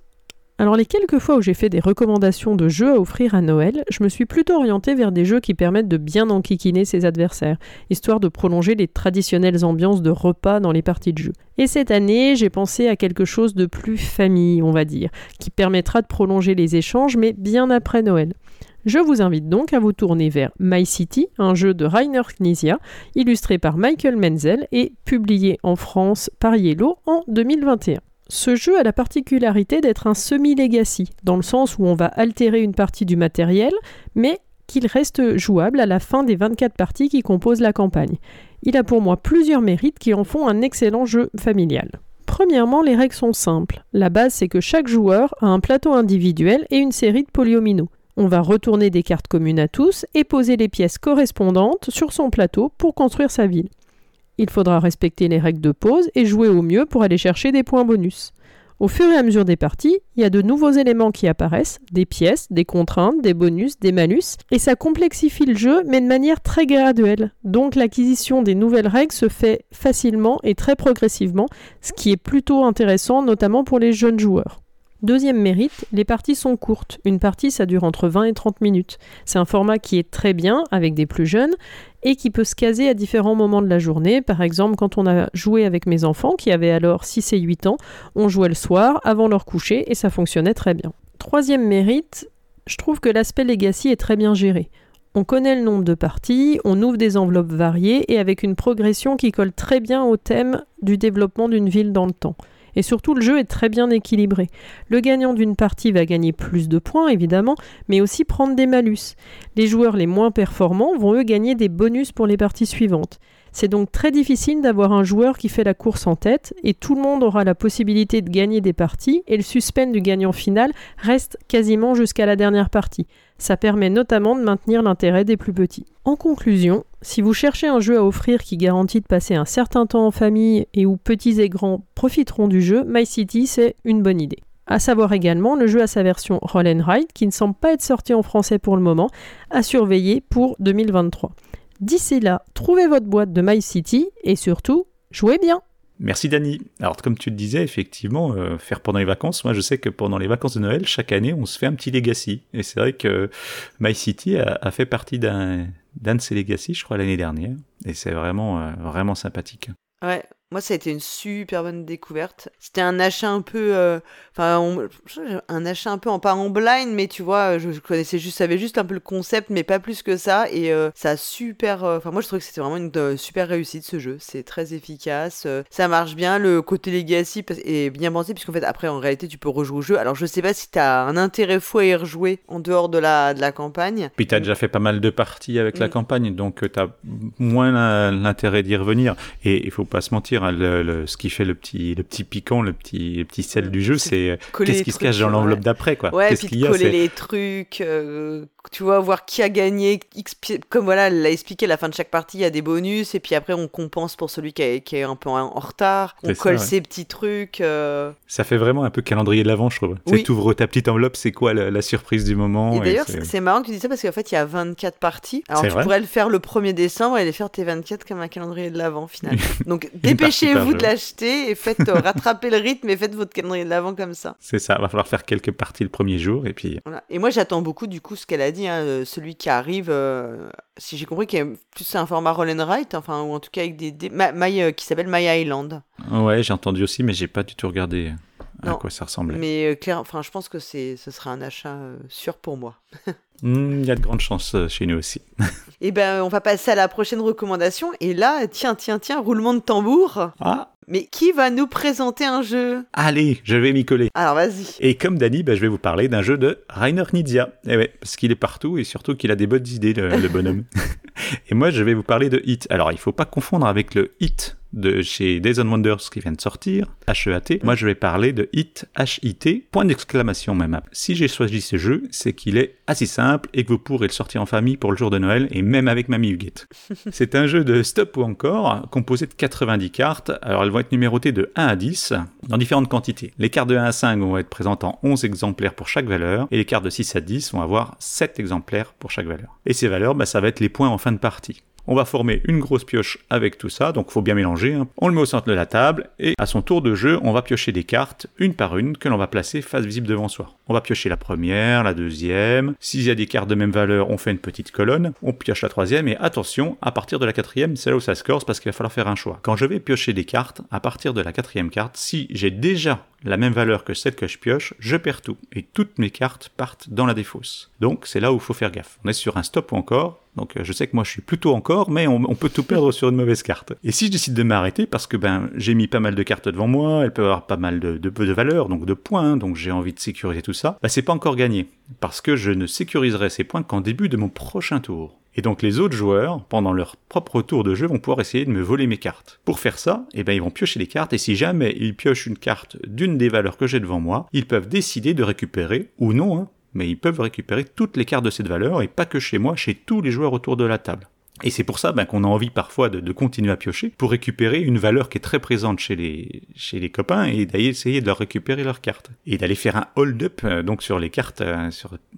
Alors les quelques fois où j'ai fait des recommandations de jeux à offrir à Noël, je me suis plutôt orientée vers des jeux qui permettent de bien enquiquiner ses adversaires, histoire de prolonger les traditionnelles ambiances de repas dans les parties de jeu. Et cette année, j'ai pensé à quelque chose de plus famille, on va dire, qui permettra de prolonger les échanges, mais bien après Noël. Je vous invite donc à vous tourner vers My City, un jeu de Rainer Knizia, illustré par Michael Menzel et publié en France par Yellow en 2021. Ce jeu a la particularité d'être un semi-legacy, dans le sens où on va altérer une partie du matériel, mais qu'il reste jouable à la fin des 24 parties qui composent la campagne. Il a pour moi plusieurs mérites qui en font un excellent jeu familial. Premièrement, les règles sont simples. La base, c'est que chaque joueur a un plateau individuel et une série de polyomino. On va retourner des cartes communes à tous et poser les pièces correspondantes sur son plateau pour construire sa ville. Il faudra respecter les règles de pause et jouer au mieux pour aller chercher des points bonus. Au fur et à mesure des parties, il y a de nouveaux éléments qui apparaissent, des pièces, des contraintes, des bonus, des malus, et ça complexifie le jeu, mais de manière très graduelle. Donc l'acquisition des nouvelles règles se fait facilement et très progressivement, ce qui est plutôt intéressant, notamment pour les jeunes joueurs. Deuxième mérite, les parties sont courtes. Une partie, ça dure entre 20 et 30 minutes. C'est un format qui est très bien avec des plus jeunes et qui peut se caser à différents moments de la journée. Par exemple, quand on a joué avec mes enfants, qui avaient alors 6 et 8 ans, on jouait le soir avant leur coucher et ça fonctionnait très bien. Troisième mérite, je trouve que l'aspect legacy est très bien géré. On connaît le nombre de parties, on ouvre des enveloppes variées et avec une progression qui colle très bien au thème du développement d'une ville dans le temps. Et surtout, le jeu est très bien équilibré. Le gagnant d'une partie va gagner plus de points, évidemment, mais aussi prendre des malus. Les joueurs les moins performants vont eux gagner des bonus pour les parties suivantes. C'est donc très difficile d'avoir un joueur qui fait la course en tête, et tout le monde aura la possibilité de gagner des parties, et le suspense du gagnant final reste quasiment jusqu'à la dernière partie. Ça permet notamment de maintenir l'intérêt des plus petits. En conclusion, si vous cherchez un jeu à offrir qui garantit de passer un certain temps en famille et où petits et grands profiteront du jeu, My City c'est une bonne idée. À savoir également, le jeu a sa version Roll Ride qui ne semble pas être sorti en français pour le moment, à surveiller pour 2023. D'ici là, trouvez votre boîte de My City et surtout, jouez bien Merci Dani. Alors comme tu le disais, effectivement, euh, faire pendant les vacances, moi je sais que pendant les vacances de Noël, chaque année, on se fait un petit legacy. Et c'est vrai que My City a, a fait partie d'un de ces legacy, je crois, l'année dernière. Et c'est vraiment, euh, vraiment sympathique. Ouais. Moi, ça a été une super bonne découverte. C'était un achat un peu, euh, enfin, on- un achat un peu en pas en blind, mais tu vois, je, je connaissais juste, savais juste un peu le concept, mais pas plus que ça. Et euh, ça a super, euh, enfin, moi, je trouve que c'était vraiment une super réussite ce jeu. C'est très efficace, ça marche bien. Le côté legacy est bien pensé, puisqu'en fait, après, en réalité, tu peux rejouer au jeu. Alors, je sais pas si t'as un intérêt fou à y rejouer en dehors de la de la campagne. Puis t'as déjà fait pas mal de parties avec la Mm. campagne, donc t'as moins l'intérêt d'y revenir. Et il faut pas se mentir, hein, le, le- ce qui fait le petit, le petit piquant, le petit, le petit sel du jeu, c'est euh, qu'est-ce qui se cache dans ouais. l'enveloppe d'après, quoi? Ouais, Qu'est-ce qu'il y a coller les trucs, euh, tu vois, voir qui a gagné. Comme voilà, elle l'a expliqué, à la fin de chaque partie, il y a des bonus, et puis après, on compense pour celui qui, est- qui est un peu en, retard. On ça, colle ouais. ses petits trucs. euh. Ça fait vraiment un peu calendrier de l'avant, je trouve. Oui. C'est t'ouvres ta petite enveloppe, c'est quoi la, la surprise du moment? Et et d'ailleurs, c'est- marrant que tu dis ça parce qu'en fait, il y a 24 parties. Alors, tu vrai pourrais le faire le 1er décembre et les faire tes 24 comme un calendrier de l'avant, finalement. Donc, dépêchez-vous de l'acheter et faites euh, rattraper le rythme et faites votre calendrier de l'avant comme ça. c'est ça. Va falloir faire quelques parties le premier jour et puis Voilà. Et moi, j'attends beaucoup, du coup, ce qu'elle a dit, hein, euh, celui qui arrive, euh, si j'ai compris, qui est plus un format roll and write, enfin, ou en tout cas avec des, des- Ma- euh, qui s'appelle My Island. ouais, j'ai entendu aussi, mais j'ai pas du tout regardé à quoi ça ressemblait. Mais clair, enfin, je pense que c'est, ce sera un achat sûr pour moi. Hmm, Il y a de grandes chances euh, chez nous aussi. Et ben, on va passer à la prochaine recommandation. Et là, tiens, tiens, tiens, roulement de tambour. Ah, Mais qui va nous présenter un jeu? Allez, je vais m'y coller. Alors, vas-y. Et comme Dany, bah, je vais vous parler d'un jeu de Rainer Knizia. Eh ouais, parce qu'il est partout et surtout qu'il a des bonnes idées, le, le bonhomme. et moi, je vais vous parler de Hit. Alors, il faut pas confondre avec le Hit de chez Days and Wonders qui vient de sortir, H-E-A-T. Moi, je vais parler de Hit, H-I-T, point d'exclamation même. Si j'ai choisi ce jeu, c'est qu'il est assez simple et que vous pourrez le sortir en famille pour le jour de Noël et même avec Mamie Huguette. C'est un jeu de stop ou encore, composé de 90 cartes. Alors elles vont être numérotées de 1 à 10, dans différentes quantités. Les cartes de 1 à 5 vont être présentes en 11 exemplaires pour chaque valeur, et les cartes de 6 à 10 vont avoir 7 exemplaires pour chaque valeur. Et ces valeurs, bah, ça va être les points en fin de partie. On va former une grosse pioche avec tout ça, donc faut bien mélanger. hein. On le met au centre de la table et à son tour de jeu, on va piocher des cartes une par une que l'on va placer face visible devant soi. On va piocher la première, la deuxième. S'il y a des cartes de même valeur, on fait une petite colonne. On pioche la troisième et attention, à partir de la quatrième, c'est là où ça se corse parce qu'il va falloir faire un choix. Quand je vais piocher des cartes, à partir de la quatrième carte, si j'ai déjà la même valeur que celle que je pioche, je perds tout. Et toutes mes cartes partent dans la défausse. Donc c'est là où il faut faire gaffe. On est sur un stop ou encore. Donc euh, je sais que moi je suis plutôt encore, mais on, peut tout perdre sur une mauvaise carte. Et si je décide de m'arrêter parce que ben j'ai mis pas mal de cartes devant moi, elles peuvent avoir pas mal de, de, de valeurs, donc de points, donc j'ai envie de sécuriser tout ça, bah c'est pas encore gagné. Parce que je ne sécuriserai ces points qu'en début de mon prochain tour. Et donc les autres joueurs, pendant leur propre tour de jeu, vont pouvoir essayer de me voler mes cartes. Pour faire ça, eh ben, ils vont piocher les cartes, et si jamais ils piochent une carte d'une des valeurs que j'ai devant moi, ils peuvent décider de récupérer, ou non, hein, mais ils peuvent récupérer toutes les cartes de cette valeur, et pas que chez moi, chez tous les joueurs autour de la table. Et c'est pour ça ben, qu'on a envie parfois de, continuer à piocher pour récupérer une valeur qui est très présente chez les, copains et d'aller essayer de leur récupérer leurs cartes. Et d'aller faire un hold-up euh, donc sur les cartes euh,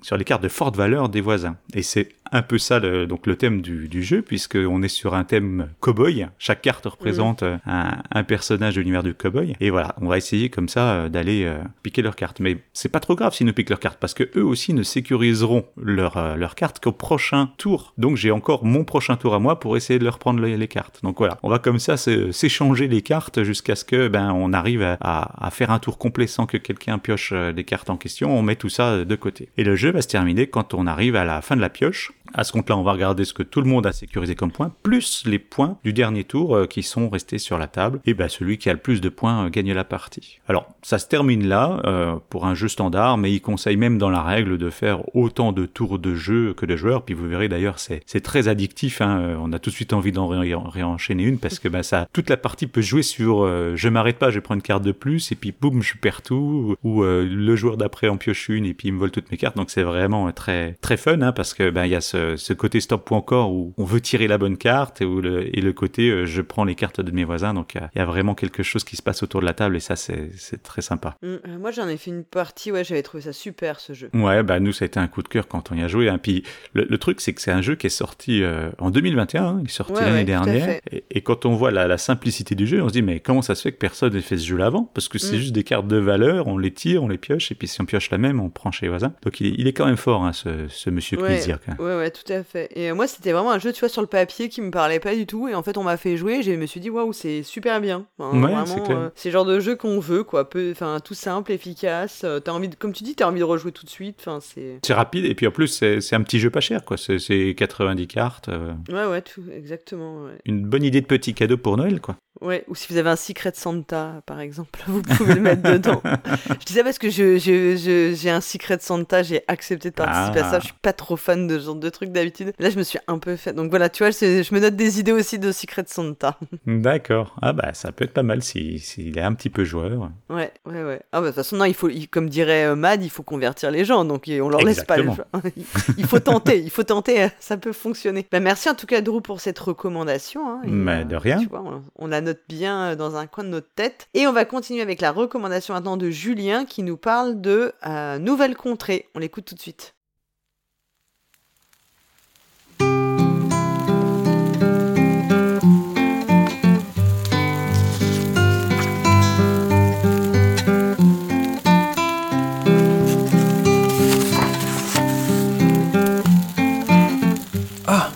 sur les cartes de forte valeur des voisins. Et c'est un peu ça le, donc le thème du, du jeu puisqu'on est sur un thème cowboy. Chaque carte représente mmh. un, un, personnage de l'univers du cowboy. Et voilà, on va essayer comme ça euh, d'aller piquer leurs cartes. Mais c'est pas trop grave s'ils nous piquent leurs cartes parce que eux aussi ne sécuriseront leurs leur cartes qu'au prochain tour. Donc j'ai encore mon prochain tour à moi pour essayer de leur prendre les, les cartes. Donc voilà, on va comme ça s'échanger les cartes jusqu'à ce que ben on arrive à, à, à, faire un tour complet sans que quelqu'un pioche les cartes en question. On met tout ça de côté. Et le jeu va se terminer quand on arrive à la fin de la pioche. À ce compte-là, on va regarder ce que tout le monde a sécurisé comme points, plus les points du dernier tour euh, qui sont restés sur la table. Et ben celui qui a le plus de points euh, gagne la partie. Alors ça se termine là euh, pour un jeu standard, mais il conseille même dans la règle de faire autant de tours de jeu que de joueurs. Puis vous verrez d'ailleurs, c'est très addictif. Hein. On a tout de suite envie d'en ré réenchaîner une parce que ben, ça, toute la partie peut jouer sur je m'arrête pas, je prends une carte de plus et puis boum, je perds tout. Ou le joueur d'après en pioche une et puis il me vole toutes mes cartes. Donc c'est vraiment très très fun hein, parce que ben y a ce, ce, côté stop ou encore où on veut tirer la bonne carte et, où le, et le côté euh, je prends les cartes de mes voisins. Donc il y, a vraiment quelque chose qui se passe autour de la table et ça c'est très sympa. Mmh, moi j'en ai fait une partie, ouais, j'avais trouvé ça super ce jeu. Ouais, bah nous ça a été un coup de cœur quand on y a joué. Hein. Puis le, le truc c'est que c'est un jeu qui est sorti euh, en 2021, hein. il est sorti ouais, l'année ouais, dernière. Et, et, quand on voit la, la, simplicité du jeu, on se dit mais comment ça se fait que personne n'ait fait ce jeu-là avant? Parce que c'est mmh. juste des cartes de valeur, on les tire, on les pioche et puis si on pioche la même, on prend chez les voisins. Donc il est, il est quand même fort hein, ce, ce monsieur ouais, Knizia. Ouais, ouais, tout à fait. Et euh, moi, c'était vraiment un jeu, tu vois, sur le papier qui me parlait pas du tout. Et en fait, on m'a fait jouer. Et je me suis dit, waouh, c'est super bien. Enfin, Ouais, vraiment, c'est clair. euh, c'est le genre de jeu qu'on veut, quoi. Peu, enfin, tout simple, efficace. Euh, T'as envie, de, comme tu dis, t'as envie de rejouer tout de suite. Enfin, c'est. C'est rapide et puis en plus c'est c'est un petit jeu pas cher quoi. C'est- C'est 90 cartes. euh, Ouais, ouais, tout, exactement. Ouais. une bonne idée de petit cadeau pour Noël quoi. Ouais, ou si vous avez un Secret Santa, par exemple, vous pouvez le mettre dedans. Je dis ça parce que je, je, je- j'ai un Secret Santa, j'ai accepté de participer à Ah. ça. Je suis pas trop fan de ce genre de trucs d'habitude. Là, je me suis un peu fait. Donc voilà, tu vois, je me note des idées aussi de Secret Santa. D'accord. Ah bah ça peut être pas mal si s'il est un petit peu joueur. Ouais, ouais, ouais. Ah, bah, de toute façon, non, il faut, il- comme dirait euh, Mad, il faut convertir les gens, donc on leur laisse pas le choix. Il- il faut tenter, il faut tenter, euh, ça peut fonctionner. Bah, merci en tout cas, Drew, pour cette recommandation. hein, et, Mais de rien. Tu vois, on, on la note bien euh, dans un coin de notre tête. Et on va continuer avec la recommandation maintenant de Julien qui nous parle de euh, Nouvelle Contrée. On l'écoute tout de suite.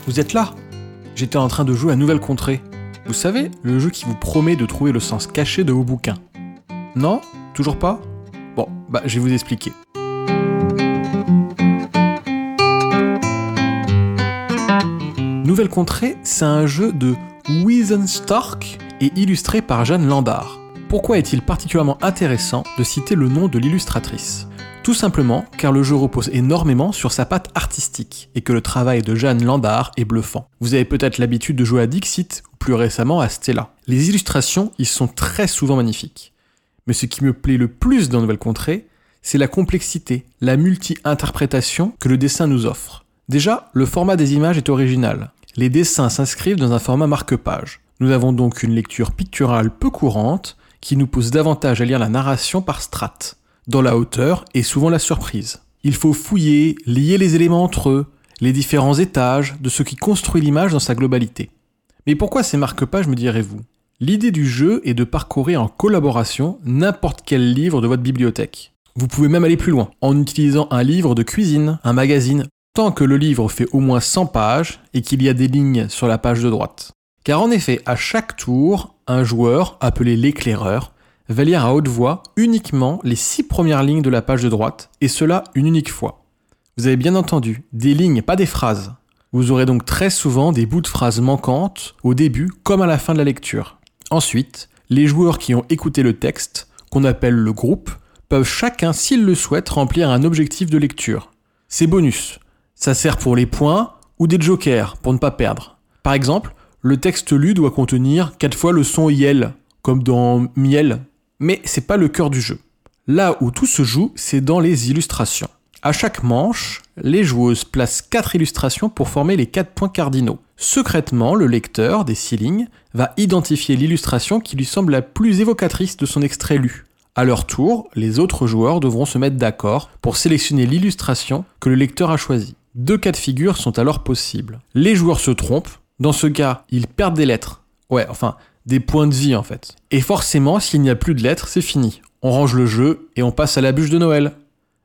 Vous êtes là J'étais en train de jouer à Nouvelle Contrée. Vous savez, le jeu qui vous promet de trouver le sens caché de vos bouquins. Non? Toujours pas? Bon, bah je vais vous expliquer. Nouvelle Contrée, c'est un jeu de Wiesenstock et illustré par Jeanne Landard. Pourquoi est-il particulièrement intéressant de citer le nom de l'illustratrice? Tout simplement car le jeu repose énormément sur sa patte artistique et que le travail de Jeanne Landard est bluffant. Vous avez peut-être l'habitude de jouer à Dixit ou plus récemment à Stella. Les illustrations y sont très souvent magnifiques. Mais ce qui me plaît le plus dans Nouvelle Contrée, c'est la complexité, la multi-interprétation que le dessin nous offre. Déjà, le format des images est original. Les dessins s'inscrivent dans un format marque-page. Nous avons donc une lecture picturale peu courante qui nous pousse davantage à lire la narration par strates. Dans la hauteur est souvent la surprise. Il faut fouiller, lier les éléments entre eux, les différents étages de ce qui construit l'image dans sa globalité. Mais pourquoi ces marque-pages me direz-vous? L'idée du jeu est de parcourir en collaboration n'importe quel livre de votre bibliothèque. Vous pouvez même aller plus loin, en utilisant un livre de cuisine, un magazine, tant que le livre fait au moins 100 pages et qu'il y a des lignes sur la page de droite. Car en effet, à chaque tour, un joueur, appelé l'éclaireur, va lire à haute voix uniquement les six premières lignes de la page de droite, et cela une unique fois. Vous avez bien entendu, des lignes, pas des phrases. Vous aurez donc très souvent des bouts de phrases manquantes au début comme à la fin de la lecture. Ensuite, les joueurs qui ont écouté le texte, qu'on appelle le groupe, peuvent chacun, s'ils le souhaitent, remplir un objectif de lecture. C'est bonus. Ça sert pour les points ou des jokers pour ne pas perdre. Par exemple, le texte lu doit contenir 4 fois le son yel, comme dans miel, mais c'est pas le cœur du jeu. Là où tout se joue, c'est dans les illustrations. À chaque manche, les joueuses placent 4 illustrations pour former les 4 points cardinaux. Secrètement, le lecteur des six lignes va identifier l'illustration qui lui semble la plus évocatrice de son extrait lu. À leur tour, les autres joueurs devront se mettre d'accord pour sélectionner l'illustration que le lecteur a choisie. Deux cas de figure sont alors possibles. Les joueurs se trompent, dans ce cas, ils perdent des lettres. Ouais, enfin, des points de vie en fait. Et forcément, s'il n'y a plus de lettres, c'est fini. On range le jeu et on passe à la bûche de Noël.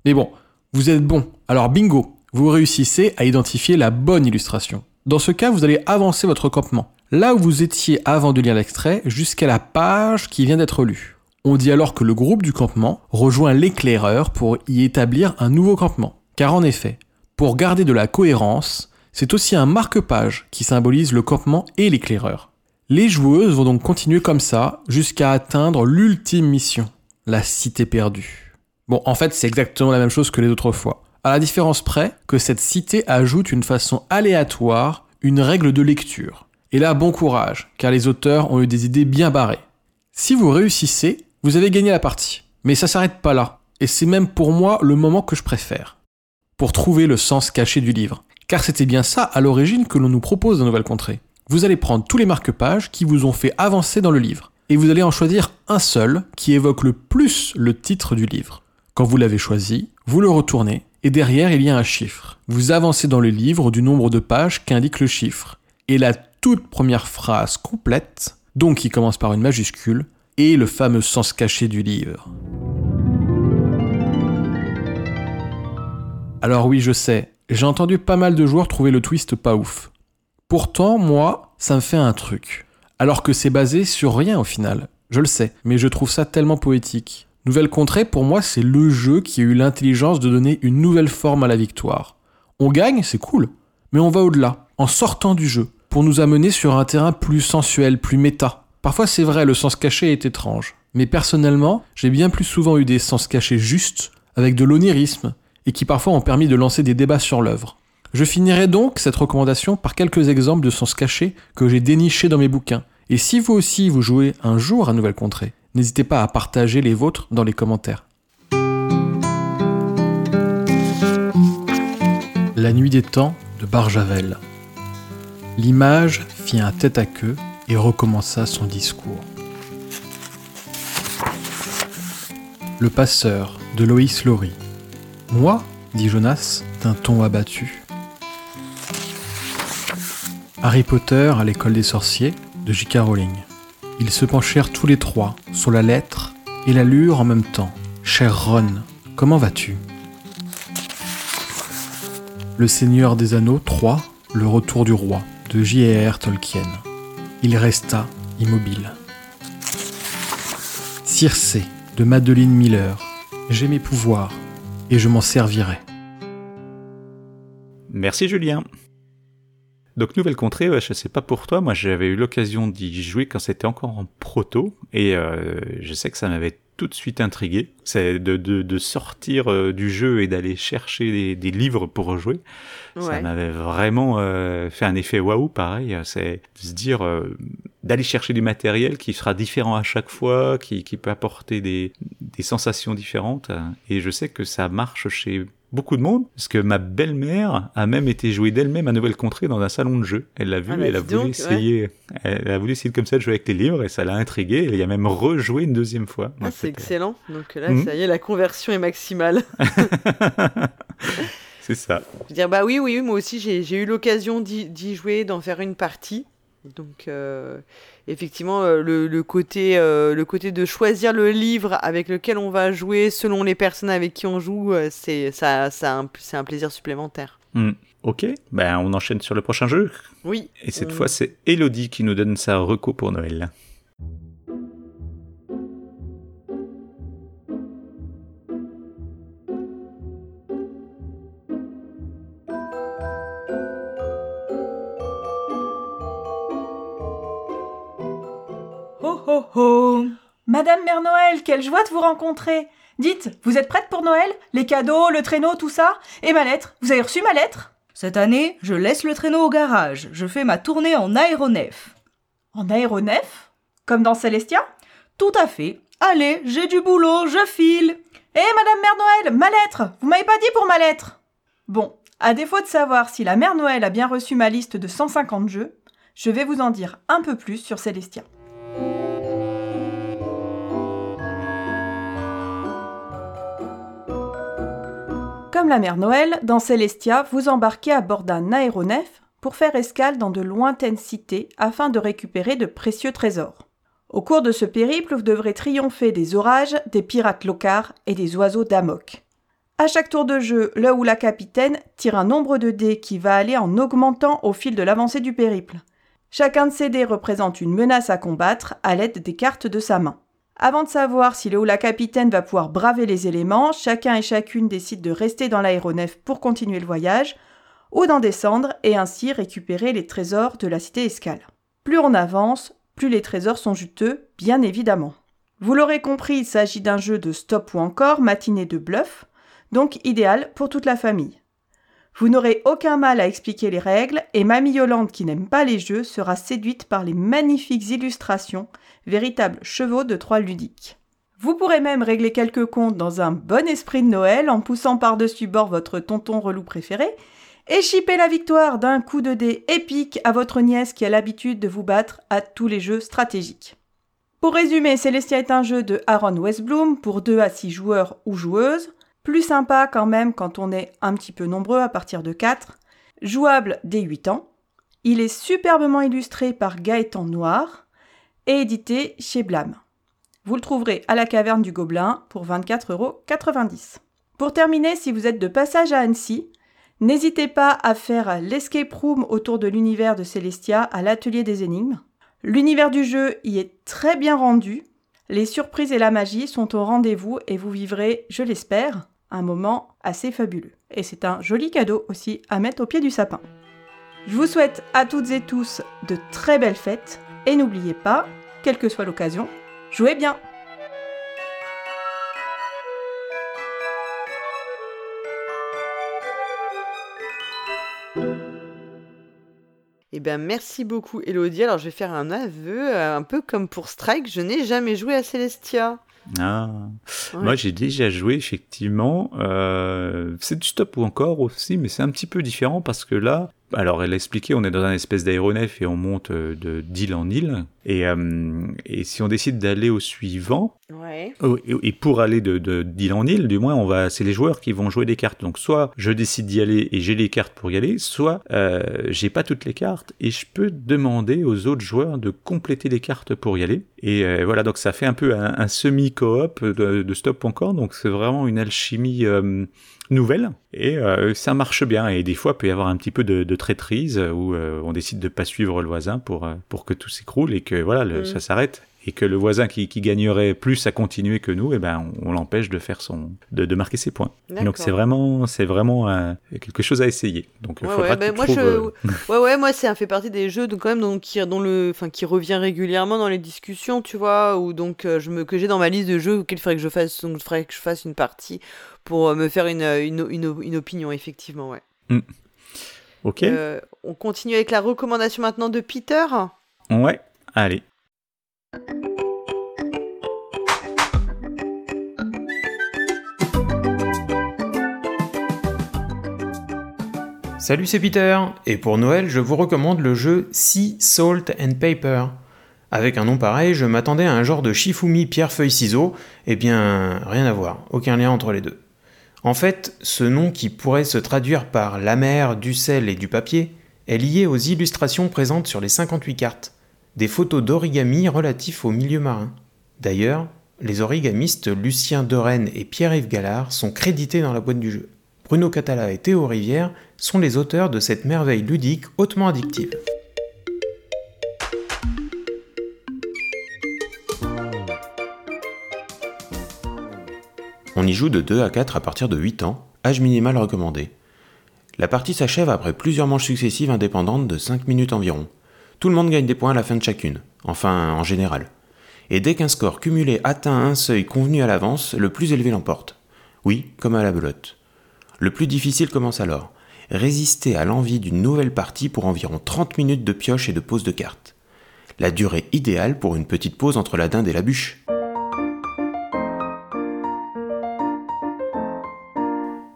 Mais bon, vous êtes bon, alors bingo, vous réussissez à identifier la bonne illustration. Dans ce cas, vous allez avancer votre campement, là où vous étiez avant de lire l'extrait, jusqu'à la page qui vient d'être lue. On dit alors que le groupe du campement rejoint l'éclaireur pour y établir un nouveau campement. Car en effet, pour garder de la cohérence, c'est aussi un marque-page qui symbolise le campement et l'éclaireur. Les joueuses vont donc continuer comme ça jusqu'à atteindre l'ultime mission, la cité perdue. Bon, en fait, c'est exactement la même chose que les autres fois. À la différence près que cette cité ajoute une façon aléatoire une règle de lecture. Et là, bon courage, car les auteurs ont eu des idées bien barrées. Si vous réussissez, vous avez gagné la partie. Mais ça s'arrête pas là. Et c'est même pour moi le moment que je préfère. Pour trouver le sens caché du livre. Car c'était bien ça à l'origine que l'on nous propose dans Nouvelle Contrée. Vous allez prendre tous les marque-pages qui vous ont fait avancer dans le livre. Et vous allez en choisir un seul qui évoque le plus le titre du livre. Quand vous l'avez choisi, vous le retournez et derrière il y a un chiffre. Vous avancez dans le livre du nombre de pages qu'indique le chiffre. Et la toute première phrase complète, donc qui commence par une majuscule, est le fameux sens caché du livre. Alors oui, je sais, J'ai entendu pas mal de joueurs trouver le twist pas ouf. Pourtant, moi, ça me fait un truc. Alors que c'est basé sur rien au final. Je le sais, mais je trouve ça tellement poétique. Nouvelle Contrée, pour moi, c'est le jeu qui a eu l'intelligence de donner une nouvelle forme à la victoire. On gagne, c'est cool, mais on va au-delà, en sortant du jeu, pour nous amener sur un terrain plus sensuel, plus méta. Parfois, c'est vrai, le sens caché est étrange. Mais personnellement, j'ai bien plus souvent eu des sens cachés justes, avec de l'onirisme, et qui parfois ont permis de lancer des débats sur l'œuvre. Je finirai donc cette recommandation par quelques exemples de sens cachés que j'ai dénichés dans mes bouquins. Et si vous aussi vous jouez un jour à Nouvelle Contrée, n'hésitez pas à partager les vôtres dans les commentaires. La nuit des temps de Barjavel. L'image fit un tête à queue et recommença son discours. Le passeur de Loïs Laurie. Moi dit Jonas d'un ton abattu. Harry Potter à l'école des sorciers de J.K. Rowling. Ils se penchèrent tous les trois sur la lettre et la lurent en même temps. Cher Ron, comment vas-tu? Le Seigneur des Anneaux 3, Le Retour du Roi de J.R.R. Tolkien. Il resta immobile. Circé de Madeleine Miller. J'ai mes pouvoirs et je m'en servirai. Merci Julien. Donc Nouvelle Contrée, ouais, je sais pas pour toi, moi j'avais eu l'occasion d'y jouer quand c'était encore en proto, et euh, je sais que ça m'avait tout de suite intrigué. C'est de, de, de sortir euh, du jeu et d'aller chercher des, des livres pour jouer. Ça m'avait vraiment euh, fait un effet waouh, pareil. C'est de se dire euh, d'aller chercher du matériel qui sera différent à chaque fois, qui, qui peut apporter des, des sensations différentes. Et je sais que ça marche chez beaucoup de monde, parce que ma belle-mère a même été jouée d'elle-même à Nouvelle Contrée dans un salon de jeu. Elle l'a vu, Ah bah, elle a voulu donc, essayer, elle a voulu essayer comme ça de jouer avec les livres et ça l'a intrigué. Elle y a même rejoué une deuxième fois. Ah, c'est excellent. Donc là, Mhm. ça y est, la conversion est maximale. c'est ça. Je veux dire, bah oui, oui, moi aussi, j'ai eu l'occasion d'y d'y jouer, d'en faire une partie. Donc, euh, effectivement, euh, le, le côté, euh, le côté de choisir le livre avec lequel on va jouer selon les personnes avec qui on joue, euh, c'est ça, c'est un plaisir supplémentaire. Hmm. Ok, ben on enchaîne sur le prochain jeu. Oui. Et cette on- fois, c'est Elodie qui nous donne sa reco pour Noël. Quelle joie de vous rencontrer Dites, vous êtes prête pour Noël? Les cadeaux, le traîneau, tout ça? Et ma lettre Vous avez reçu ma lettre? Cette année, je laisse le traîneau au garage. Je fais ma tournée en aéronef. En aéronef? Comme dans Célestia Tout à fait. Allez, j'ai du boulot, je file. Eh Madame Mère Noël, ma lettre Vous m'avez pas dit pour ma lettre Bon, à défaut de savoir si la Mère Noël a bien reçu ma liste de 150 jeux, je vais vous en dire un peu plus sur Célestia. Comme la mère Noël, dans Célestia, vous embarquez à bord d'un aéronef pour faire escale dans de lointaines cités afin de récupérer de précieux trésors. Au cours de ce périple, vous devrez triompher des orages, des pirates locards et des oiseaux d'amok. À chaque tour de jeu, le ou la capitaine tire un nombre de dés qui va aller en augmentant au fil de l'avancée du périple. Chacun de ces dés représente une menace à combattre à l'aide des cartes de sa main. Avant de savoir si le ou la capitaine va pouvoir braver les éléments, chacun et chacune décide de rester dans l'aéronef pour continuer le voyage, ou d'en descendre et ainsi récupérer les trésors de la cité escale. Plus on avance, plus les trésors sont juteux, bien évidemment. Vous l'aurez compris, il s'agit d'un jeu de stop ou encore matinée de bluff, donc idéal pour toute la famille. Vous n'aurez aucun mal à expliquer les règles et Mamie Yolande qui n'aime pas les jeux sera séduite par les magnifiques illustrations, véritables chevaux de Troie ludiques. Vous pourrez même régler quelques comptes dans un bon esprit de Noël en poussant par-dessus bord votre tonton relou préféré et chipper la victoire d'un coup de dé épique à votre nièce qui a l'habitude de vous battre à tous les jeux stratégiques. Pour résumer, Celestia est un jeu de Aaron Westbloom pour 2 à 6 joueurs ou joueuses, plus sympa quand même quand on est un petit peu nombreux à partir de 4, jouable dès 8 ans. Il est superbement illustré par Gaëtan Noir et édité chez Blam. Vous le trouverez à la caverne du Gobelin pour 24,90€. Pour terminer, si vous êtes de passage à Annecy, N'hésitez pas à faire l'escape room autour de l'univers de Celestia à l'atelier des énigmes. L'univers du jeu y est très bien rendu. Les surprises et la magie sont au rendez-vous et vous vivrez, je l'espère, un moment assez fabuleux. Et c'est un joli cadeau aussi à mettre au pied du sapin. Je vous souhaite à toutes et tous de très belles fêtes et n'oubliez pas, quelle que soit l'occasion, jouez bien Eh bien, merci beaucoup, Elodie. Alors, je vais faire un aveu, euh, un peu comme pour Strike, je n'ai jamais joué à Celestia. Ah. Ouais. Moi, j'ai déjà joué, effectivement. Euh, c'est du stop ou encore aussi, mais c'est un petit peu différent parce que là, alors elle a expliqué, on est dans un espèce d'aéronef et on monte euh, de d'île en île. Et, euh, et si on décide d'aller au suivant, Ouais. Oh, et pour aller de de- d'île en île, du moins, on va, c'est les joueurs qui vont jouer des cartes. Donc, soit je décide d'y aller et j'ai les cartes pour y aller, soit euh, j'ai pas toutes les cartes et je peux demander aux autres joueurs de compléter les cartes pour y aller. Et euh, voilà, donc ça fait un peu un, un semi-coop de, de stop encore. Donc, c'est vraiment une alchimie euh, nouvelle et euh, ça marche bien. Et des fois, il peut y avoir un petit peu de, de traîtrise où euh, on décide de pas suivre le voisin pour euh, pour que tout s'écroule et que voilà, le- Mm. ça s'arrête et que le voisin qui, qui gagnerait plus à continuer que nous, eh ben, on, on l'empêche de faire son, de, de marquer ses points. Donc c'est vraiment, c'est vraiment euh, quelque chose à essayer. Donc Ouais, faudra ouais, bah, moi, trouves, je... euh, ouais, ouais, moi, un fait partie des jeux donc, quand même, donc, qui, dont le, enfin, qui revient régulièrement dans les discussions, tu vois, ou donc euh, je me, que j'ai dans ma liste de jeux auxquels il faudrait que je fasse, donc, il faudrait que je fasse une partie pour euh, me faire une, une, une, une opinion, effectivement, ouais. hmm. Ok. Euh, on continue avec la recommandation maintenant de Peter. Ouais. Allez. Salut, c'est Peter, et pour Noël, je vous recommande le jeu Sea Salt and Paper. Avec un nom pareil, je m'attendais à un genre de Shifumi pierre-feuille-ciseaux, eh bien, rien à voir, aucun lien entre les deux. En fait, ce nom qui pourrait se traduire par la mer, du sel et du papier est lié aux illustrations présentes sur les 58 cartes, des photos d'origami relatifs au milieu marin. D'ailleurs, les origamistes Lucien Derennes et Pierre-Yves Gallard sont crédités dans la boîte du jeu. Bruno Catala et Théo Rivière sont les auteurs de cette merveille ludique hautement addictive. On y joue de 2 à 4 à partir de 8 ans, âge minimal recommandé. La partie s'achève après plusieurs manches successives indépendantes de 5 minutes environ. Tout le monde gagne des points à la fin de chacune, enfin en général. Et dès qu'un score cumulé atteint un seuil convenu à l'avance, le plus élevé l'emporte. Oui, comme à la belote. Le plus difficile commence alors. Résister à l'envie d'une nouvelle partie pour environ 30 minutes de pioche et de pose de cartes. La durée idéale pour une petite pause entre la dinde et la bûche.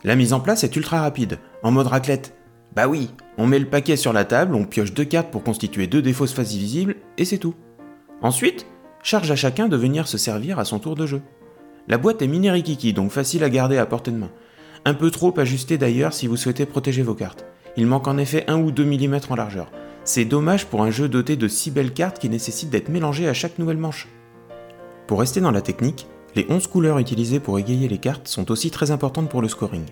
La mise en place est ultra rapide, en mode raclette. Bah oui, on met le paquet sur la table, on pioche deux cartes pour constituer deux des fausses faces visibles, et c'est tout. Ensuite, charge à chacun de venir se servir à son tour de jeu. La boîte est mini donc facile à garder à portée de main. Un peu trop ajusté d'ailleurs si vous souhaitez protéger vos cartes. Il manque en effet 1 ou 2 mm en largeur. C'est dommage pour un jeu doté de si belles cartes qui nécessite d'être mélangées à chaque nouvelle manche. Pour rester dans la technique, les 11 couleurs utilisées pour égayer les cartes sont aussi très importantes pour le scoring.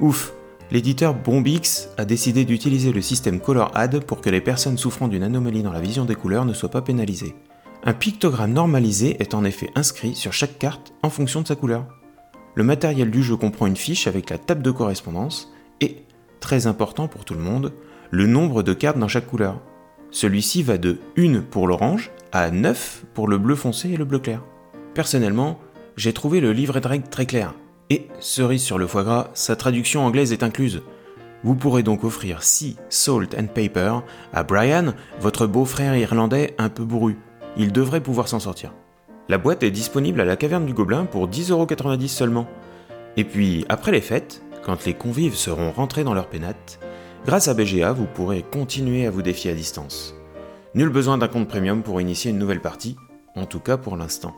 Ouf, l'éditeur Bombix a décidé d'utiliser le système Color Add pour que les personnes souffrant d'une anomalie dans la vision des couleurs ne soient pas pénalisées. Un pictogramme normalisé est en effet inscrit sur chaque carte en fonction de sa couleur. Le matériel du jeu comprend une fiche avec la table de correspondance et, très important pour tout le monde, le nombre de cartes dans chaque couleur. Celui-ci va de 1 pour l'orange à 9 pour le bleu foncé et le bleu clair. Personnellement, j'ai trouvé le livret règles très clair. Et, cerise sur le foie gras, sa traduction anglaise est incluse. Vous pourrez donc offrir Sea, Salt and Paper à Brian, votre beau-frère irlandais un peu bourru. Il devrait pouvoir s'en sortir. La boîte est disponible à la caverne du Gobelin pour 10,90€ seulement. Et puis, après les fêtes, quand les convives seront rentrés dans leur pénate, grâce à BGA, vous pourrez continuer à vous défier à distance. Nul besoin d'un compte premium pour initier une nouvelle partie, en tout cas pour l'instant.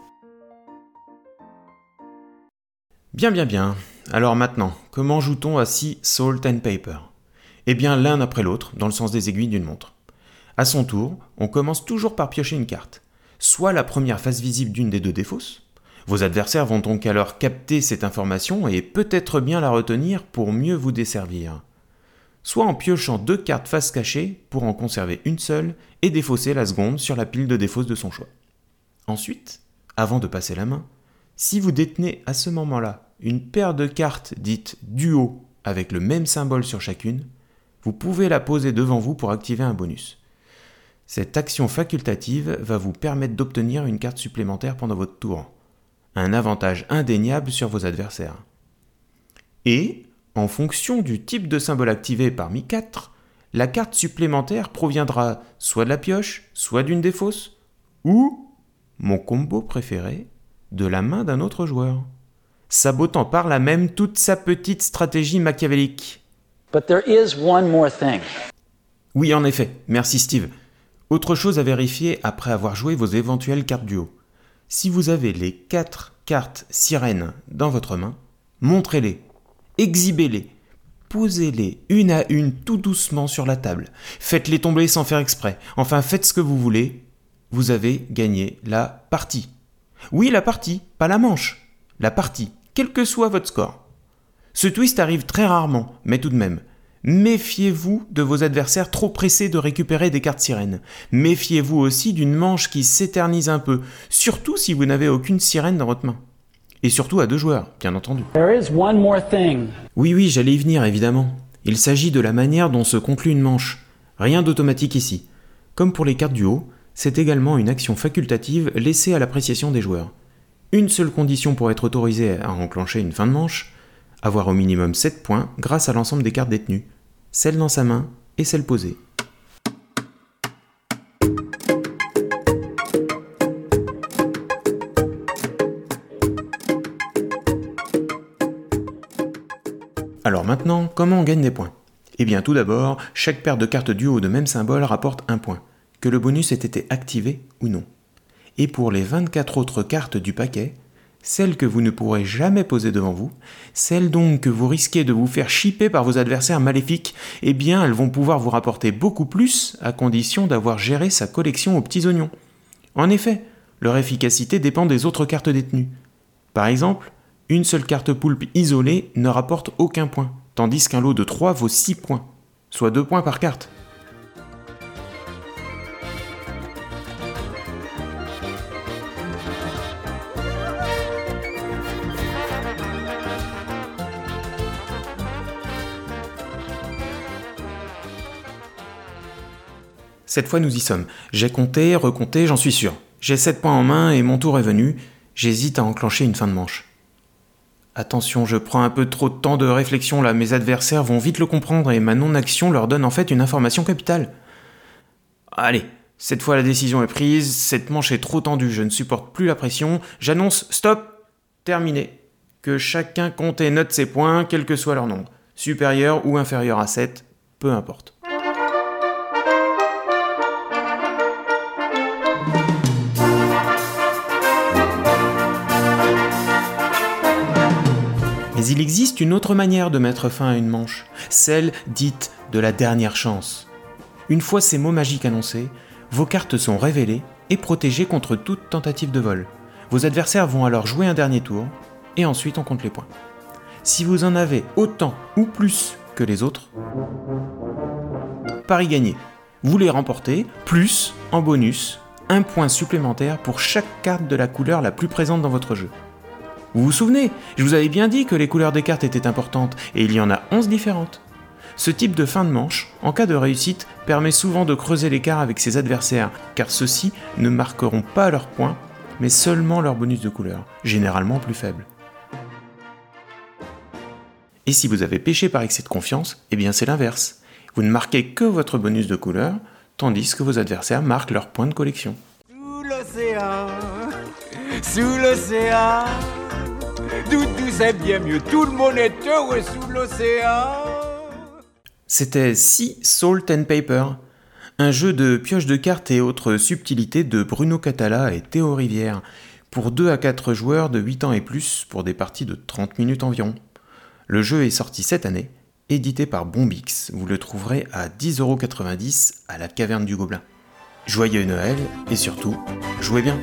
Bien, bien, bien. Alors maintenant, comment joue-t-on à Sea, Salt and Paper Eh bien, l'un après l'autre, dans le sens des aiguilles d'une montre. À son tour, on commence toujours par piocher une carte. Soit la première face visible d'une des deux défausses. Vos adversaires vont donc alors capter cette information et peut-être bien la retenir pour mieux vous desservir? soit en piochant deux cartes face cachée pour en conserver une seule et défausser la seconde sur la pile de défausse de son choix. Ensuite, avant de passer la main, si vous détenez à ce moment-là une paire de cartes dites duo avec le même symbole sur chacune, vous pouvez la poser devant vous pour activer un bonus. Cette action facultative va vous permettre d'obtenir une carte supplémentaire pendant votre tour, un avantage indéniable sur vos adversaires. Et, en fonction du type de symbole activé parmi quatre, la carte supplémentaire proviendra soit de la pioche, soit d'une défausse, ou, mon combo préféré, de la main d'un autre joueur, sabotant par là même toute sa petite stratégie machiavélique. But there is one more thing. Oui, en effet, merci Steve. Autre chose à vérifier après avoir joué vos éventuelles cartes duo. Si vous avez les quatre cartes sirènes dans votre main, montrez-les, exhibez-les, posez-les une à une tout doucement sur la table. Faites-les tomber sans faire exprès. Enfin, faites ce que vous voulez. Vous avez gagné la partie. Oui, la partie, pas la manche. La partie, quel que soit votre score. Ce twist arrive très rarement, mais tout de même. Méfiez-vous de vos adversaires trop pressés de récupérer des cartes sirènes. Méfiez-vous aussi d'une manche qui s'éternise un peu, surtout si vous n'avez aucune sirène dans votre main. Et surtout à deux joueurs, bien entendu. There is one more thing. Oui, oui, j'allais y venir, évidemment. Il s'agit de la manière dont se conclut une manche. Rien d'automatique ici. Comme pour les cartes du haut, c'est également une action facultative laissée à l'appréciation des joueurs. Une seule condition pour être autorisé à enclencher une fin de manche, avoir au minimum 7 points grâce à l'ensemble des cartes détenues, celle dans sa main et celle posée. Alors maintenant, comment on gagne des points? Eh bien tout d'abord, chaque paire de cartes duo de même symbole rapporte un point, que le bonus ait été activé ou non. Et pour les 24 autres cartes du paquet, celles que vous ne pourrez jamais poser devant vous, celles donc que vous risquez de vous faire chipper par vos adversaires maléfiques, eh bien elles vont pouvoir vous rapporter beaucoup plus à condition d'avoir géré sa collection aux petits oignons. En effet, leur efficacité dépend des autres cartes détenues. Par exemple, une seule carte poulpe isolée ne rapporte aucun point, tandis qu'un lot de 3 vaut 6 points, soit 2 points par carte. Cette fois nous y sommes. J'ai compté, recompté, j'en suis sûr. J'ai 7 points en main et mon tour est venu. J'hésite à enclencher une fin de manche. Attention, je prends un peu trop de temps de réflexion là, mes adversaires vont vite le comprendre et ma non-action leur donne en fait une information capitale. Allez, cette fois la décision est prise, cette manche est trop tendue, je ne supporte plus la pression, j'annonce stop, terminé. Que chacun compte et note ses points, quel que soit leur nombre, supérieur ou inférieur à 7, peu importe. Mais il existe une autre manière de mettre fin à une manche, celle dite de la dernière chance. Une fois ces mots magiques annoncés, vos cartes sont révélées et protégées contre toute tentative de vol. Vos adversaires vont alors jouer un dernier tour, et ensuite on compte les points. Si vous en avez autant ou plus que les autres, pari gagné. Vous les remportez, plus, en bonus, un point supplémentaire pour chaque carte de la couleur la plus présente dans votre jeu. Vous vous souvenez, je vous avais bien dit que les couleurs des cartes étaient importantes, et il y en a 11 différentes. Ce type de fin de manche, en cas de réussite, permet souvent de creuser l'écart avec ses adversaires, car ceux-ci ne marqueront pas leurs points, mais seulement leur bonus de couleur, généralement plus faible. Et si vous avez péché par excès de confiance, eh bien c'est l'inverse. Vous ne marquez que votre bonus de couleur, tandis que vos adversaires marquent leurs points de collection. Sous l'océan, sous l'océan, bien mieux. C'était Sea Salt and Paper, un jeu de pioche de cartes et autres subtilités de Bruno Catala et Théo Rivière, pour 2 à 4 joueurs de 8 ans et plus pour des parties de 30 minutes environ. Le jeu est sorti cette année, édité par Bombix. Vous le trouverez à 10,90€ à la caverne du Gobelin. Joyeux Noël et surtout, jouez bien!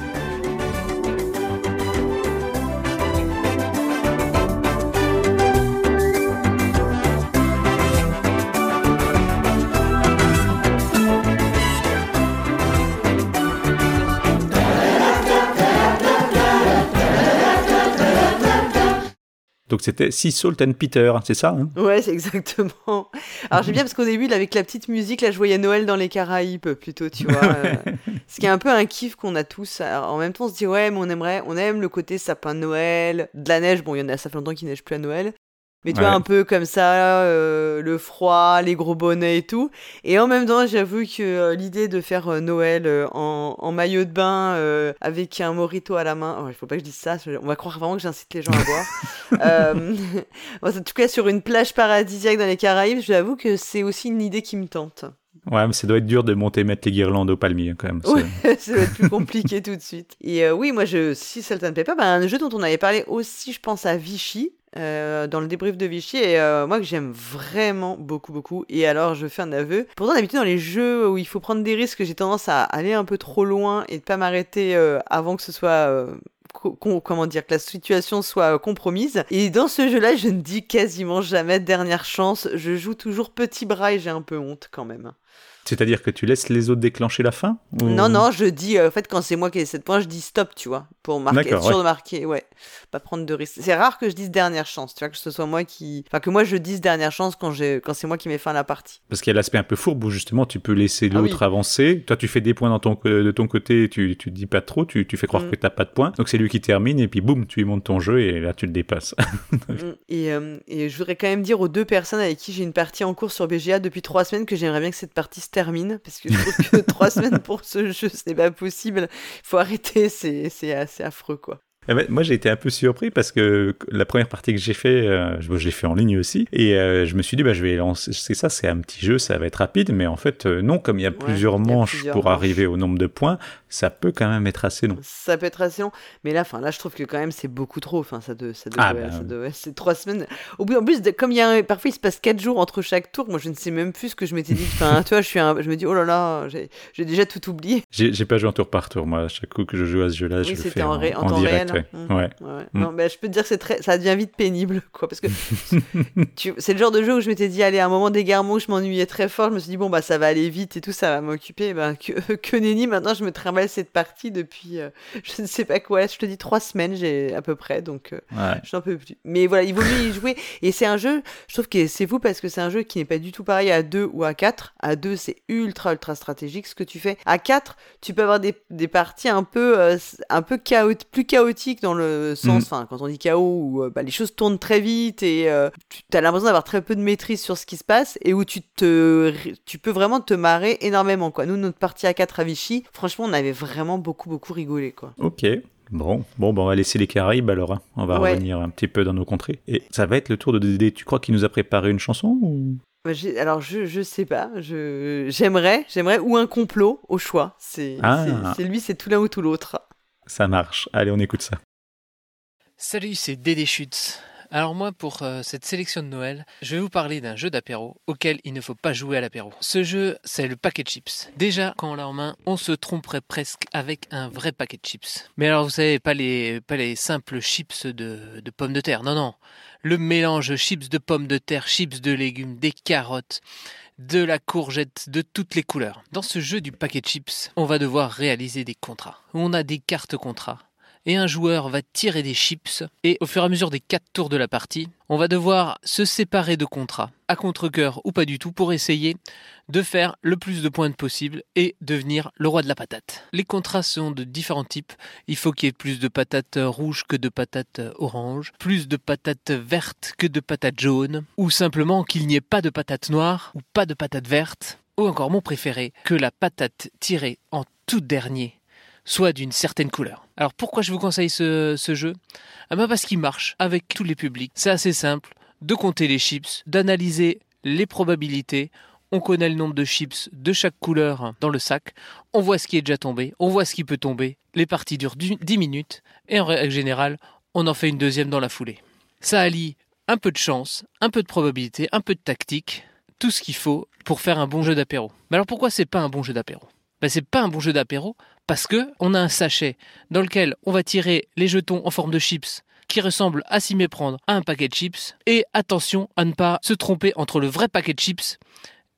Donc c'était Sea Salt and Peter, c'est ça hein? Ouais, c'est exactement. Alors j'aime bien parce qu'au début, avec la petite musique, là, je voyais Noël dans les Caraïbes plutôt, tu vois. euh, ce qui est un peu un kiff qu'on a tous. Alors, en même temps, on se dit, ouais, mais on aimerait, on aime le côté sapin de Noël, de la neige. Bon, il y en a, ça fait longtemps qu'il neige plus à Noël. Mais tu vois, un peu comme ça, euh, le froid, les gros bonnets et tout. Et en même temps, j'avoue que euh, l'idée de faire euh, Noël en, en maillot de bain avec un morito à la main, oh, il faut pas que je dise ça, on va croire vraiment que j'incite les gens à boire. En tout cas, sur une plage paradisiaque dans les Caraïbes, j'avoue que c'est aussi une idée qui me tente. Ouais, mais ça doit être dur de monter mettre les guirlandes au palmier quand même. Ouais, ça va être plus compliqué tout de suite. Et euh, oui, moi, je, si Sultan Pepper, bah, un jeu dont on avait parlé aussi, je pense, à Vichy, euh, dans le débrief de Vichy, et euh, moi que j'aime vraiment beaucoup, beaucoup. Et alors, je fais un aveu. Pourtant, d'habitude, dans les jeux où il faut prendre des risques, j'ai tendance à aller un peu trop loin et de pas m'arrêter euh, avant que ce soit. Comment dire que la situation soit euh, compromise. Et dans ce jeu-là je ne dis quasiment jamais dernière chance. Je joue toujours petit bras et j'ai un peu honte quand même C'est-à-dire que tu laisses les autres déclencher la fin ou- non, non, je dis, euh, en fait, quand c'est moi qui ai 7 points, je dis stop, tu vois, pour marquer, être sûr ouais. de marquer, ouais, pas prendre de risques. C'est rare que je dise dernière chance, tu vois, que ce soit moi qui. Enfin, que moi je dise dernière chance quand, j'ai- quand c'est moi qui mets fin à la partie. Parce qu'il y a l'aspect un peu fourbe où justement tu peux laisser Ah oui. l'autre avancer. Toi, tu fais des points dans ton, co- de ton côté, tu, tu dis pas trop, tu, tu fais croire Mm. que t'as pas de points. Donc c'est lui qui termine et puis boum, tu lui montes ton jeu et là tu le dépasses. Mm. et, euh, et je voudrais quand même dire aux deux personnes avec qui j'ai une partie en cours sur BGA depuis trois semaines que j'aimerais bien que cette partie se termine, parce que je trouve que trois semaines pour ce jeu, ce n'est pas possible. Il faut arrêter, c'est assez affreux, quoi. Eh ben, moi, j'ai été un peu surpris parce que la première partie que j'ai fait, euh, l'ai fait en ligne aussi, et euh, je me suis dit, bah, je vais lancer. C'est ça, c'est un petit jeu, ça va être rapide, mais en fait, euh, non, comme il y a plusieurs il y a manches plusieurs pour manches. arriver au nombre de points, ça peut quand même être assez long. Ça peut être assez long, mais là, enfin, là, je trouve que quand même c'est beaucoup trop. Enfin, ça, de, ça, Ah, devrait- bah, ça devrait- c'est trois semaines. Au bout, en plus, de- comme il y a un- parfois il se passe quatre jours entre chaque tour, moi je ne sais même plus ce que je m'étais dit. Enfin, tu vois, je suis, un- je me dis, oh là là, j'ai déjà tout oublié. J'ai pas joué en tour par tour, moi. À chaque coup que je joue à ce jeu-là, je le fais en, en, en en temps direct. réel. ouais. Mm. Non, mais je peux te dire que c'est très, ça devient vite pénible, quoi, parce que c'est le genre de jeu où je m'étais dit, allez, à un moment d'égarement, je m'ennuyais très fort, je me suis dit, bon, bah, ça va aller vite et tout, ça va m'occuper. Ben, que, que nenni, maintenant, je me trimballe cette partie depuis, euh, je ne sais pas quoi, je te dis trois semaines, j'ai à peu près, donc euh, Ouais. j'en peux plus. Mais voilà, il vaut mieux y jouer. Et c'est un jeu, je trouve que c'est fou parce que c'est un jeu qui n'est pas du tout pareil à deux ou à quatre. À deux, c'est ultra, ultra stratégique ce que tu fais. À quatre, tu peux avoir des, des parties un peu, euh, un peu chaot- plus chaotiques dans le sens, Mhm. enfin, quand on dit chaos, où euh, bah, les choses tournent très vite et tu as l'impression d'avoir très peu de maîtrise sur ce qui se passe et où tu, te, tu peux vraiment te marrer énormément. Quoi. Nous, notre partie à 4 à Vichy, franchement, on avait vraiment beaucoup, beaucoup rigolé. Quoi. Ok. Bon, bon, ben, on va laisser les Caraïbes alors. hein. On va Ouais. revenir un petit peu dans nos contrées. Et ça va être le tour de Dédé. Tu crois qu'il nous a préparé une chanson ou... Bah, Alors, je, je sais pas. Je, j'aimerais, j'aimerais, ou un complot au choix. C'est, Ah. c'est, c'est lui, c'est tout l'un ou tout l'autre. Ça marche. Allez, on écoute ça. Salut, c'est Dédé Schutz. Alors moi, pour euh, cette sélection de Noël, je vais vous parler d'un jeu d'apéro auquel il ne faut pas jouer à l'apéro. Ce jeu, c'est le paquet chips. Déjà, quand on l'a en main, on se tromperait presque avec un vrai paquet chips. Mais alors, vous savez, pas les, simples chips de, pommes de terre, non, non. Le mélange chips de pommes de terre, chips de légumes, des carottes, de la courgette, de toutes les couleurs. Dans ce jeu du paquet chips, on va devoir réaliser des contrats. On a des cartes contrats et un joueur va tirer des chips et au fur et à mesure des quatre tours de la partie, on va devoir se séparer de contrats, à contre-coeur ou pas du tout, pour essayer de faire le plus de points possible et devenir le roi de la patate. Les contrats sont de différents types. Il faut qu'il y ait plus de patates rouges que de patates oranges, plus de patates vertes que de patates jaunes, ou simplement qu'il n'y ait pas de patates noires ou pas de patates vertes, ou encore mon préféré, que la patate tirée en tout dernier soit d'une certaine couleur. Alors pourquoi je vous conseille ce, jeu? Ah ben Parce qu'il marche avec tous les publics. C'est assez simple de compter les chips, d'analyser les probabilités. On connaît le nombre de chips de chaque couleur dans le sac. On voit ce qui est déjà tombé, on voit ce qui peut tomber. Les parties durent du- 10 minutes et en règle générale, on en fait une deuxième dans la foulée. Ça allie un peu de chance, un peu de probabilité, un peu de tactique, tout ce qu'il faut pour faire un bon jeu d'apéro. Mais alors pourquoi c'est pas un bon jeu d'apéro? Ben, c'est pas un bon jeu d'apéro parce que on a un sachet dans lequel on va tirer les jetons en forme de chips qui ressemblent à s'y méprendre à un paquet de chips et attention à ne pas se tromper entre le vrai paquet de chips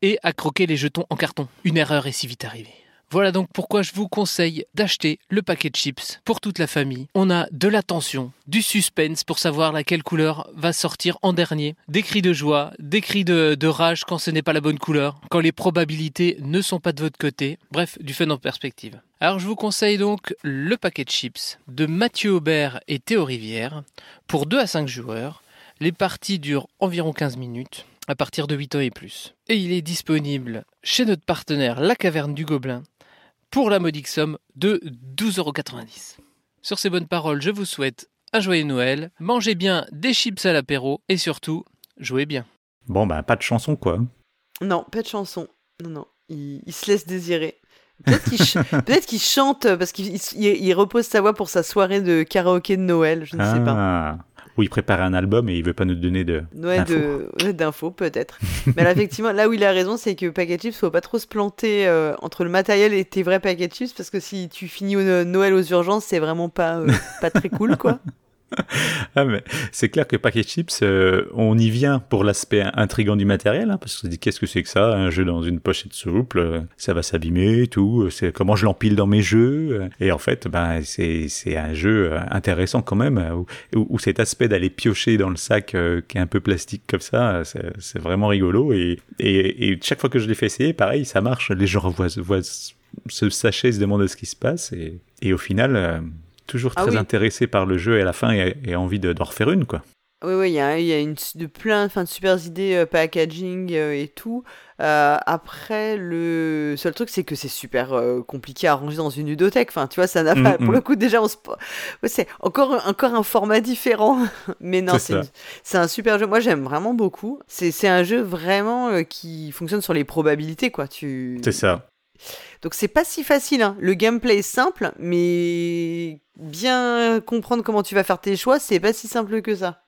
et à croquer les jetons en carton. Une erreur est si vite arrivée. Voilà donc pourquoi je vous conseille d'acheter le paquet de chips pour toute la famille. On a de la tension, du suspense pour savoir laquelle couleur va sortir en dernier, des cris de joie, des cris de, de rage quand ce n'est pas la bonne couleur, quand les probabilités ne sont pas de votre côté, bref, du fun en perspective. Alors je vous conseille donc le paquet de chips de Mathieu Aubert et Théo Rivière pour 2 à 5 joueurs. Les parties durent environ 15 minutes à partir de 8 ans et plus. Et il est disponible chez notre partenaire La Caverne du Gobelin pour la modique somme de 12,90€. Sur ces bonnes paroles, je vous souhaite un joyeux Noël, mangez bien des chips à l'apéro et surtout, jouez bien. Bon, bah, pas de chanson, quoi. Non, pas de chanson. Non, non. Il, il se laisse désirer. Peut-être qu'il ch- peut-être qu'il chante parce qu'il il- il repose sa voix pour sa soirée de karaoké de Noël, je ne sais pas. Ou il prépare un album et il veut pas nous donner de. Noël d'infos. de ouais, d'infos peut-être. Mais là effectivement, là où il a raison, c'est que Packet Chips faut pas trop se planter euh, entre le matériel et tes vrais Packet Chips parce que si tu finis au No- Noël aux urgences, c'est vraiment pas euh, pas très cool quoi. Ah, mais c'est clair que Packet Chips, euh, on y vient pour l'aspect intrigant du matériel, hein, parce qu'on se dit qu'est-ce que c'est que ça, un jeu dans une pochette souple, euh, ça va s'abîmer, tout, euh, c'est comment je l'empile dans mes jeux, et en fait, ben c'est un jeu intéressant quand même, où, cet aspect d'aller piocher dans le sac qui est un peu plastique comme ça, c'est vraiment rigolo, et, et, et chaque fois que je l'ai fait essayer, pareil, ça marche, les gens voient, voient ce sachet, se demandent ce qui se passe, et, et au final. Toujours Ah très oui. intéressé par le jeu et à la fin et, et envie de- d'en refaire une quoi. Oui, oui, il y a, il y a une, de plein enfin, de super idées euh, packaging euh, et tout. Euh, après, le seul truc, c'est que c'est super compliqué à ranger dans une ludothèque. Enfin, tu vois, ça n'a Mm, pas. mm. Pour le coup, déjà, on se... ouais, c'est encore, encore un format différent. Mais non, C'est une- un super jeu. Moi, j'aime vraiment beaucoup. C'est un jeu vraiment qui fonctionne sur les probabilités, quoi. Tu... C'est ça. Donc c'est pas si facile. hein. Le gameplay est simple, mais bien comprendre comment tu vas faire tes choix, c'est pas si simple que ça.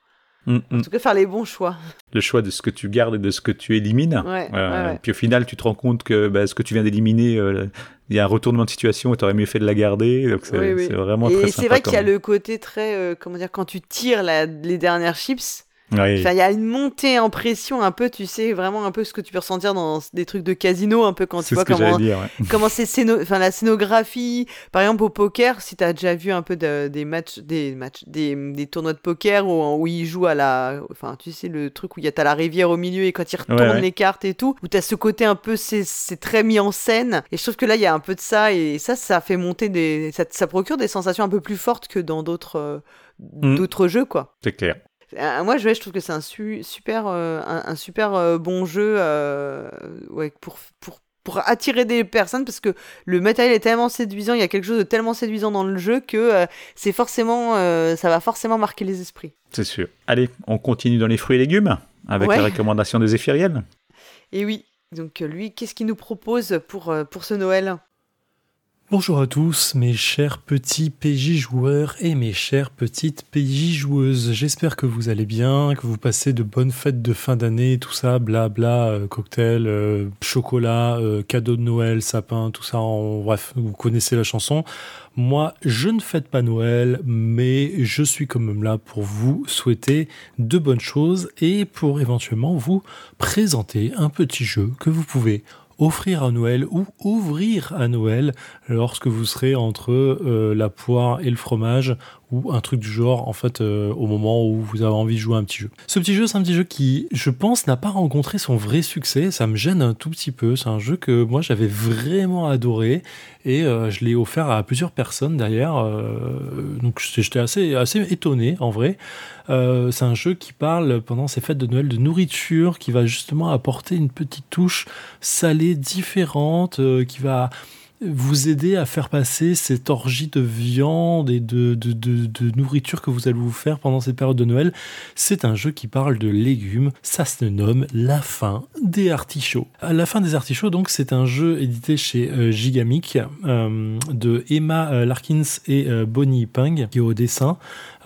Mm, mm. En tout cas, faire les bons choix. Le choix de ce que tu gardes et de ce que tu élimines. Ouais, Euh, ouais, ouais. Puis au final, tu te rends compte que bah, ce que tu viens d'éliminer, euh, il y a un retournement de situation et tu aurais mieux fait de la garder. Donc c'est Oui, oui. c'est vraiment Et très c'est sympa. vrai qu'il y a le côté très, euh, comment dire, quand tu tires la- les dernières chips, Enfin, il y a une montée en pression un peu, tu sais, vraiment un peu ce que tu peux ressentir dans des trucs de casino, un peu quand tu vois comment, j'allais dire, ouais. comment c'est scéno- enfin, la scénographie. Par exemple, au poker, si tu as déjà vu un peu de- des matchs, des matchs, des, des tournois de poker où, où ils jouent à la, enfin, tu sais, le truc où il y a t'as la rivière au milieu et quand ils retournent Ouais, ouais. les cartes et tout, où tu as ce côté un peu, c'est très mis en scène. Et je trouve que là, il y a un peu de ça et ça, ça fait monter des, ça, ça procure des sensations un peu plus fortes que dans d'autres, euh, Mm. d'autres jeux, quoi. C'est clair. Euh, Moi, je, trouve que c'est un su- super, euh, un, un super euh, bon jeu euh, ouais, pour, pour, pour attirer des personnes parce que le matériel est tellement séduisant, il y a quelque chose de tellement séduisant dans le jeu que c'est forcément, ça va forcément marquer les esprits. C'est sûr. Allez, on continue dans les fruits et légumes avec Ouais. la recommandation des Zéphiriennes. Et oui, donc lui, qu'est-ce qu'il nous propose pour, pour ce Noël? Bonjour à tous, mes chers petits PJ joueurs et mes chères petites PJ joueuses. J'espère que vous allez bien, que vous passez de bonnes fêtes de fin d'année, tout ça, blabla, euh, cocktail, euh, chocolat, euh, cadeau de Noël, sapin, tout ça. Bref, vous connaissez la chanson. Moi, je ne fête pas Noël, mais je suis quand même là pour vous souhaiter de bonnes choses et pour éventuellement vous présenter un petit jeu que vous pouvez offrir à Noël ou ouvrir à Noël lorsque vous serez entre euh, la poire et le fromage ou un truc du genre en fait euh, au moment où vous avez envie de jouer à un petit jeu. Ce petit jeu c'est un petit jeu qui je pense n'a pas rencontré son vrai succès, ça me gêne un tout petit peu, c'est un jeu que moi j'avais vraiment adoré et euh, je l'ai offert à plusieurs personnes derrière euh, donc j'étais assez assez étonné en vrai. Euh, c'est un jeu qui parle pendant ces fêtes de Noël de nourriture, qui va justement apporter une petite touche salée différente, qui va vous aider à faire passer cette orgie de viande et de, nourriture que vous allez vous faire pendant cette période de Noël. C'est un jeu qui parle de légumes. Ça se nomme La fin des artichauts. À La fin des artichauts, donc, c'est un jeu édité chez euh, Gigamic euh, de Emma euh, Larkins et euh, Bonnie Ping qui est au dessin.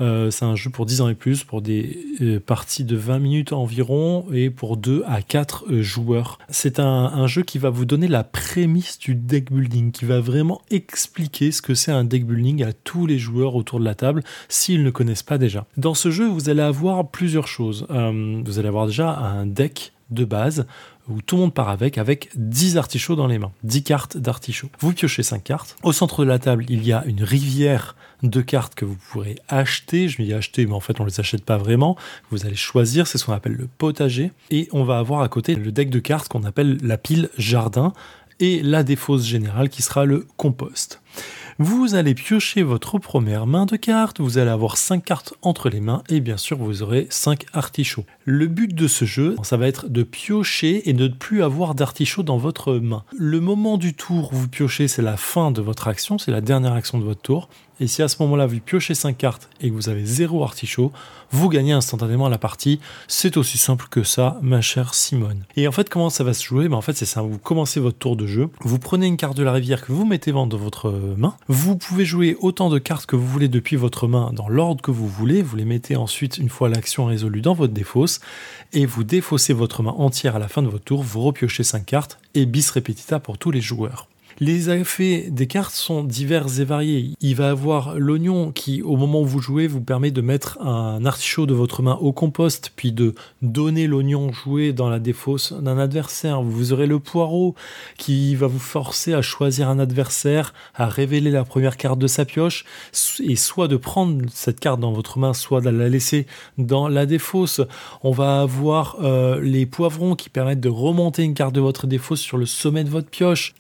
Euh, c'est un jeu pour 10 ans et plus, pour des euh, parties de 20 minutes environ et pour 2 à 4 euh, joueurs. C'est un, jeu qui va vous donner la prémisse du deck building, qui va vraiment expliquer ce que c'est un deck building à tous les joueurs autour de la table s'ils ne connaissent pas déjà. Dans ce jeu, vous allez avoir plusieurs choses. Vous allez avoir déjà un deck de base où tout le monde part avec, avec 10 artichauts dans les mains, 10 cartes d'artichauts. Vous piochez 5 cartes. Au centre de la table, il y a une rivière de cartes que vous pourrez acheter. Je me dis acheter, mais en fait, on ne les achète pas vraiment. Vous allez choisir, c'est ce qu'on appelle le potager. Et on va avoir à côté le deck de cartes qu'on appelle la pile jardin et la défausse générale qui sera le compost. Vous allez piocher votre première main de cartes, vous allez avoir 5 cartes entre les mains et bien sûr vous aurez 5 artichauts. Le but de ce jeu, ça va être de piocher et ne plus avoir d'artichauts dans votre main. Le moment du tour où vous piochez, c'est la fin de votre action, c'est la dernière action de votre tour. Et si à ce moment-là vous piochez 5 cartes et que vous avez 0 artichaut, vous gagnez instantanément la partie. C'est aussi simple que ça, ma chère Simone. Et en fait, comment ça va se jouer? Ben, En fait, c'est ça. Vous commencez votre tour de jeu, vous prenez une carte de la rivière que vous mettez dans votre main. Vous pouvez jouer autant de cartes que vous voulez depuis votre main dans l'ordre que vous voulez. Vous les mettez ensuite, une fois l'action résolue, dans votre défausse. Et vous défaussez votre main entière à la fin de votre tour. Vous repiochez 5 cartes et bis repetita pour tous les joueurs. Les effets des cartes sont divers et variés. Il va avoir l'oignon qui, au moment où vous jouez, vous permet de mettre un artichaut de votre main au compost, puis de donner l'oignon joué dans la défausse d'un adversaire. Vous aurez le poireau qui va vous forcer à choisir un adversaire, à révéler la première carte de sa pioche, et soit de prendre cette carte dans votre main, soit de la laisser dans la défausse. On va avoir euh, les poivrons qui permettent de remonter une carte de votre défausse sur le sommet de votre pioche.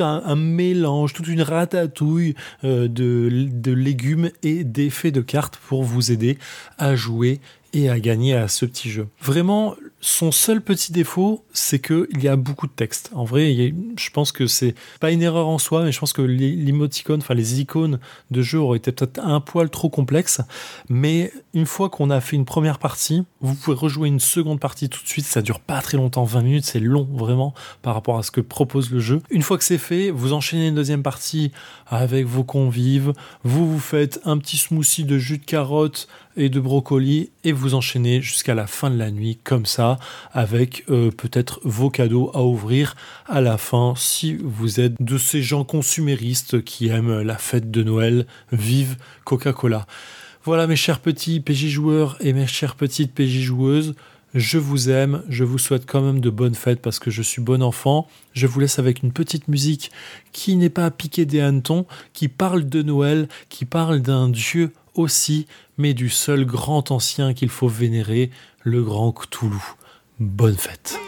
Un, mélange, toute une ratatouille euh, de, de légumes et d'effets de cartes pour vous aider à jouer et à gagner à ce petit jeu. Vraiment, son seul petit défaut, c'est qu'il y a beaucoup de texte. En vrai, je pense que c'est pas une erreur en soi, mais je pense que l'imoticône, enfin les icônes de jeu auraient été peut-être un poil trop complexes. Mais une fois qu'on a fait une première partie, vous pouvez rejouer une seconde partie tout de suite. Ça dure pas très longtemps, 20 minutes, c'est long vraiment par rapport à ce que propose le jeu. Une fois que c'est fait, vous enchaînez une deuxième partie avec vos convives. Vous vous faites un petit smoothie de jus de carotte et de brocoli et vous enchaînez jusqu'à la fin de la nuit comme ça avec euh, peut-être vos cadeaux à ouvrir à la fin si vous êtes de ces gens consuméristes qui aiment la fête de Noël. Vive Coca-Cola. Voilà mes chers petits PJ joueurs et mes chères petites PJ joueuses. Je vous aime, je vous souhaite quand même de bonnes fêtes parce que je suis bon enfant. Je vous laisse avec une petite musique qui n'est pas piquée des hannetons, qui parle de Noël, qui parle d'un Dieu aussi, mais du seul grand ancien qu'il faut vénérer, le grand Cthulhu. Bonne fête.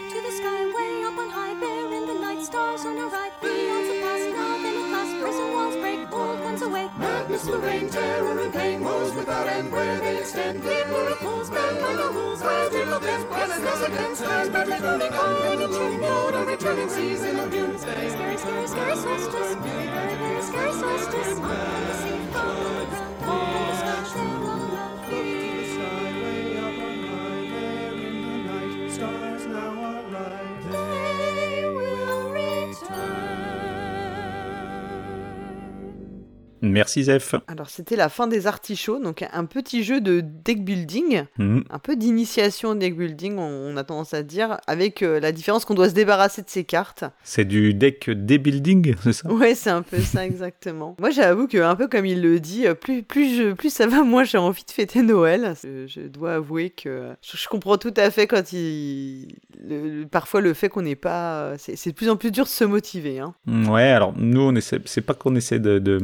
Merci Zef. Alors c'était la fin des artichauts, donc un petit jeu de deck building, Mhm. un peu d'initiation au deck building, on, on a tendance à dire, avec euh, la différence qu'on doit se débarrasser de ces cartes. C'est du deck D-building, c'est ça? Ouais, c'est un peu ça exactement. Moi, j'avoue que un peu comme il le dit, euh, plus plus je, plus ça va, moi j'ai envie de fêter Noël. Je, je dois avouer que je, je comprends tout à fait quand il, le- parfois le fait qu'on n'est pas, euh, c'est c'est de plus en plus dur de se motiver. Hein. Ouais, alors nous, on essaie, c'est pas qu'on essaie de, de,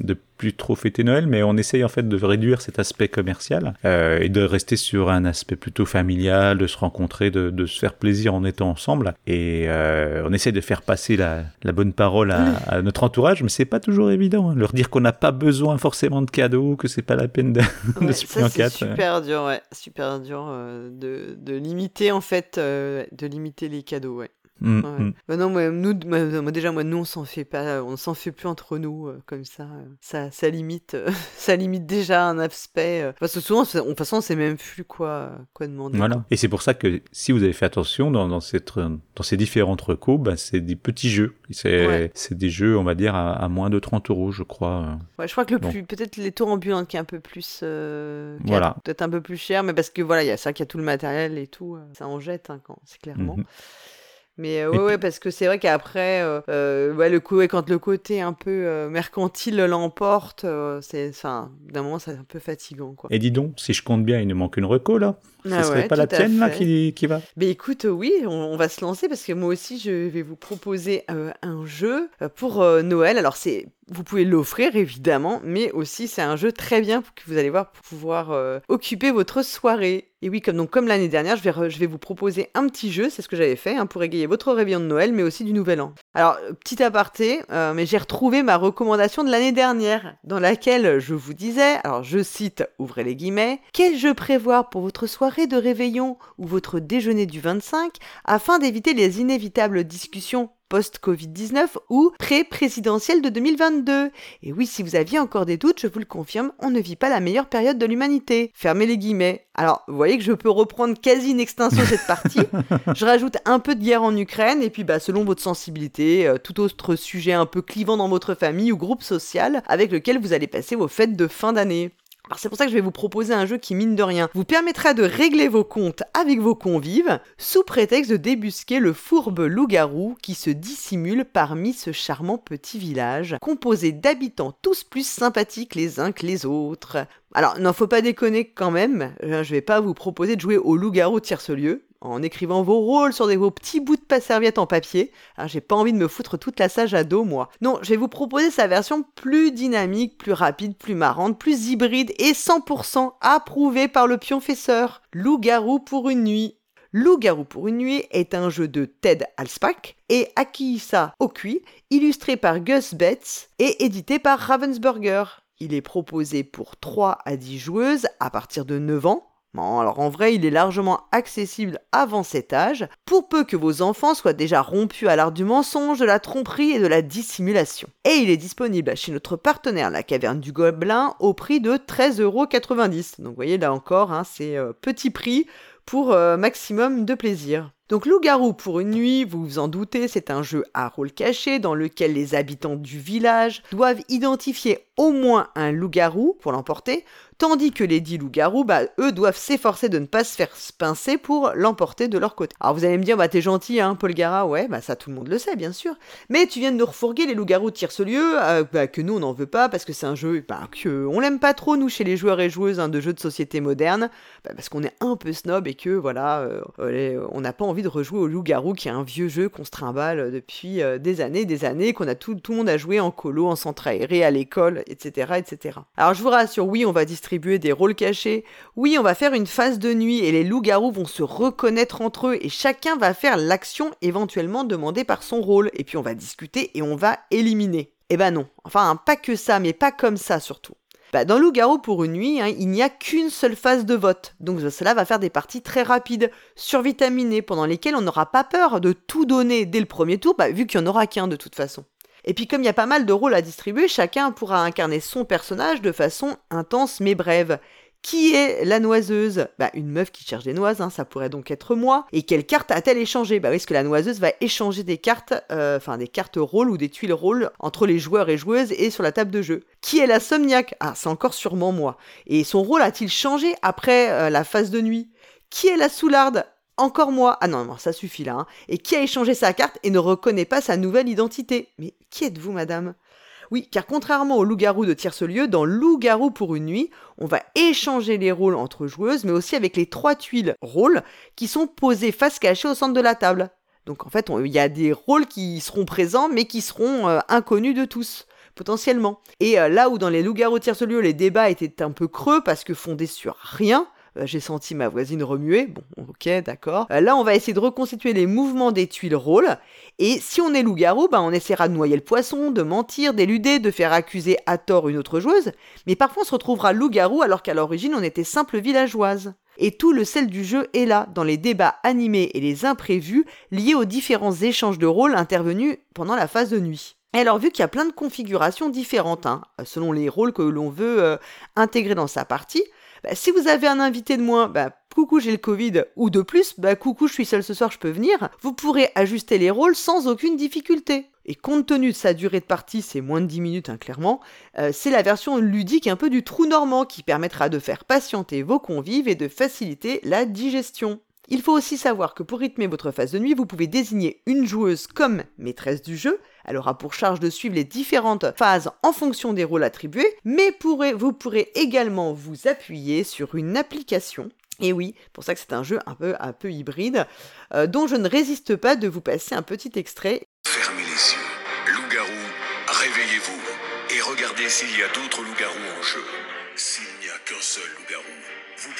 de plus trop fêter Noël, mais on essaye en fait de réduire cet aspect commercial euh, et de rester sur un aspect plutôt familial, de se rencontrer, de, de se faire plaisir en étant ensemble. Et euh, on essaie de faire passer la, la bonne parole à, à notre entourage, mais c'est pas toujours évident. hein. Leur dire qu'on n'a pas besoin forcément de cadeaux, que c'est pas la peine de, se plier en ça c'est quatre. super dur, ouais, super dur euh, de, de limiter en fait, de limiter les cadeaux, ouais. Mm, Ouais. mm. Bah non, moi, nous, moi, moi, déjà, moi, nous, on s'en fait pas, on s'en fait plus entre nous, euh, comme ça, euh, ça, ça limite, euh, ça limite déjà un aspect. euh, parce que souvent, on- de toute façon, on sait même plus quoi, quoi demander. Voilà. Et c'est pour ça que si vous avez fait attention dans, dans, cette, dans ces différentes recos, bah, c'est des petits jeux. C'est Ouais. des jeux, on va dire, à, à moins de 30 euros, je crois. Ouais, je crois que le Bon. plus, peut-être les tours ambulantes qui est un peu plus, euh, Voilà. peut-être un peu plus cher, mais parce que voilà, il y a ça, qu'il y a tout le matériel et tout, euh, ça en jette, hein, quand, c'est clairement. Mhm. Mais euh, ouais, ouais, parce que c'est vrai qu'après, euh, euh, ouais, le coup, quand le côté un peu euh, mercantile l'emporte, c'est, enfin, d'un moment, c'est un peu fatigant, quoi. Et dis donc, si je compte bien, il nous manque une reco là. Ce Ah serait ouais, pas la tienne là qui, qui va? Mais écoute, oui, on, on va se lancer parce que moi aussi, je vais vous proposer un jeu pour Noël. Alors, c'est, vous pouvez l'offrir évidemment, mais aussi c'est un jeu très bien que vous allez voir pour pouvoir euh, occuper votre soirée. Et oui, comme comme l'année dernière, je vais, je vais vous proposer un petit jeu, c'est ce que j'avais fait hein, pour égayer votre réveillon de Noël, mais aussi du Nouvel An. Alors, petit aparté, euh, mais j'ai retrouvé ma recommandation de l'année dernière, dans laquelle je vous disais, alors je cite, ouvrez les guillemets, quel jeu prévoir pour votre soirée de réveillon ou votre déjeuner du 25 afin d'éviter les inévitables discussions post-Covid-19 ou pré-présidentielle de 2022. Et oui, si vous aviez encore des doutes, je vous le confirme, on ne vit pas la meilleure période de l'humanité. Fermez les guillemets. Alors, vous voyez que je peux reprendre quasi in extenso cette partie. je rajoute un peu de guerre en Ukraine et puis bah, selon votre sensibilité, euh, tout autre sujet un peu clivant dans votre famille ou groupe social avec lequel vous allez passer vos fêtes de fin d'année. C'est pour ça que je vais vous proposer un jeu qui, mine de rien, vous permettra de régler vos comptes avec vos convives, sous prétexte de débusquer le fourbe loup-garou qui se dissimule parmi ce charmant petit village, composé d'habitants tous plus sympathiques les uns que les autres. Alors, n'en faut pas déconner quand même, euh, je vais pas vous proposer de jouer au loup-garou tierce-lieu, en écrivant vos rôles sur des, vos petits bouts de pas serviettes en papier. Hein, J'ai pas envie de me foutre toute la sage à dos, moi. Non, je vais vous proposer sa version plus dynamique, plus rapide, plus marrante, plus hybride et 100% approuvée par le pionfesseur. Loup-garou pour une nuit. Loup-garou pour une nuit est un jeu de Ted Alspack et Akihisa Okui, illustré par Gus Betts et édité par Ravensburger. Il est proposé pour 3 à 10 joueuses à partir de 9 ans. Alors en vrai, il est largement accessible avant cet âge, pour peu que vos enfants soient déjà rompus à l'art du mensonge, de la tromperie et de la dissimulation. Et il est disponible chez notre partenaire La Caverne du Gobelin au prix de 13,90€. Donc vous voyez là encore, hein, c'est euh, petit prix pour euh, maximum de plaisir. Donc Loup-garou pour une nuit, vous vous en doutez, c'est un jeu à rôle caché dans lequel les habitants du village doivent identifier au moins un loup-garou pour l'emporter, tandis que les dix loups-garous, bah, eux doivent s'efforcer de ne pas se faire pincer pour l'emporter de leur côté. Alors vous allez me dire, bah t'es gentil, hein, Paul Gara, ouais, bah ça tout le monde le sait, bien sûr, mais tu viens de nous refourguer les loups-garous de Tierce-Lieu, euh, bah, que nous on n'en veut pas parce que c'est un jeu, bah, que on l'aime pas trop, nous, chez les joueurs et joueuses hein, de jeux de société moderne, bah, parce qu'on est un peu snob et que, voilà, euh, on n'a pas envie de rejouer au loup-garou qui est un vieux jeu qu'on se trimballe depuis euh, des années, des années, qu'on a tout, tout le monde a joué en colo, en centre aéré, à l'école, etc., etc. Alors je vous rassure, oui, on va distribuer des rôles cachés, oui, on va faire une phase de nuit et les loups-garous vont se reconnaître entre eux et chacun va faire l'action éventuellement demandée par son rôle, et puis on va discuter et on va éliminer. Eh ben non, enfin pas que ça, mais pas comme ça surtout. Bah, dans Loup-garou pour une nuit, hein, il n'y a qu'une seule phase de vote, donc cela va faire des parties très rapides, survitaminées, pendant lesquelles on n'aura pas peur de tout donner dès le premier tour, bah, vu qu'il n'y en aura qu'un de toute façon. Et puis comme il y a pas mal de rôles à distribuer, chacun pourra incarner son personnage de façon intense mais brève. Qui est la noiseuse? Bah une meuf qui cherche des noises, hein, ça pourrait donc être moi. Et quelle carte a-t-elle échangé? Bah oui, parce que la noiseuse va échanger des cartes, euh, enfin des cartes rôles ou des tuiles rôles entre les joueurs et joueuses et sur la table de jeu. Qui est la somniaque? Ah, c'est encore sûrement moi. Et son rôle a-t-il changé après euh, la phase de nuit? Qui est la soularde? Encore moi. Ah non, non, ça suffit là. hein. Et qui a échangé sa carte et ne reconnaît pas sa nouvelle identité? Mais qui êtes-vous, madame? Oui, car contrairement au loup-garou de Tierce-Lieu, dans Loup-garou pour une nuit, on va échanger les rôles entre joueuses, mais aussi avec les trois tuiles rôles qui sont posées face cachée au centre de la table. Donc en fait, il y a des rôles qui seront présents, mais qui seront euh, inconnus de tous potentiellement. Et euh, là où dans les loups-garous Tierce-Lieu, les débats étaient un peu creux parce que fondés sur rien, j'ai senti ma voisine remuer. Bon, ok, d'accord. Euh, là, on va essayer de reconstituer les mouvements des tuiles rôles. Et si on est loup-garou, bah, on essaiera de noyer le poisson, de mentir, d'éluder, de faire accuser à tort une autre joueuse. Mais parfois, on se retrouvera loup-garou alors qu'à l'origine, on était simple villageoise. Et tout le sel du jeu est là, dans les débats animés et les imprévus liés aux différents échanges de rôles intervenus pendant la phase de nuit. Et alors, vu qu'il y a plein de configurations différentes, hein, selon les rôles que l'on veut euh, intégrer dans sa partie, bah, si vous avez un invité de moins, bah, coucou j'ai le Covid, ou de plus, bah, coucou je suis seul ce soir, je peux venir, vous pourrez ajuster les rôles sans aucune difficulté. Et compte tenu de sa durée de partie, c'est moins de 10 minutes hein, clairement, euh, c'est la version ludique un peu du trou normand qui permettra de faire patienter vos convives et de faciliter la digestion. Il faut aussi savoir que pour rythmer votre phase de nuit, vous pouvez désigner une joueuse comme maîtresse du jeu. Elle aura pour charge de suivre les différentes phases en fonction des rôles attribués, mais vous pourrez également vous appuyer sur une application. Et oui, pour ça que c'est un jeu un peu, un peu hybride, euh, dont je ne résiste pas de vous passer un petit extrait. Fermez les yeux. Loup-garou, réveillez-vous. Et regardez s'il y a d'autres loups-garous en jeu. S'il n'y a qu'un seul loup-garou,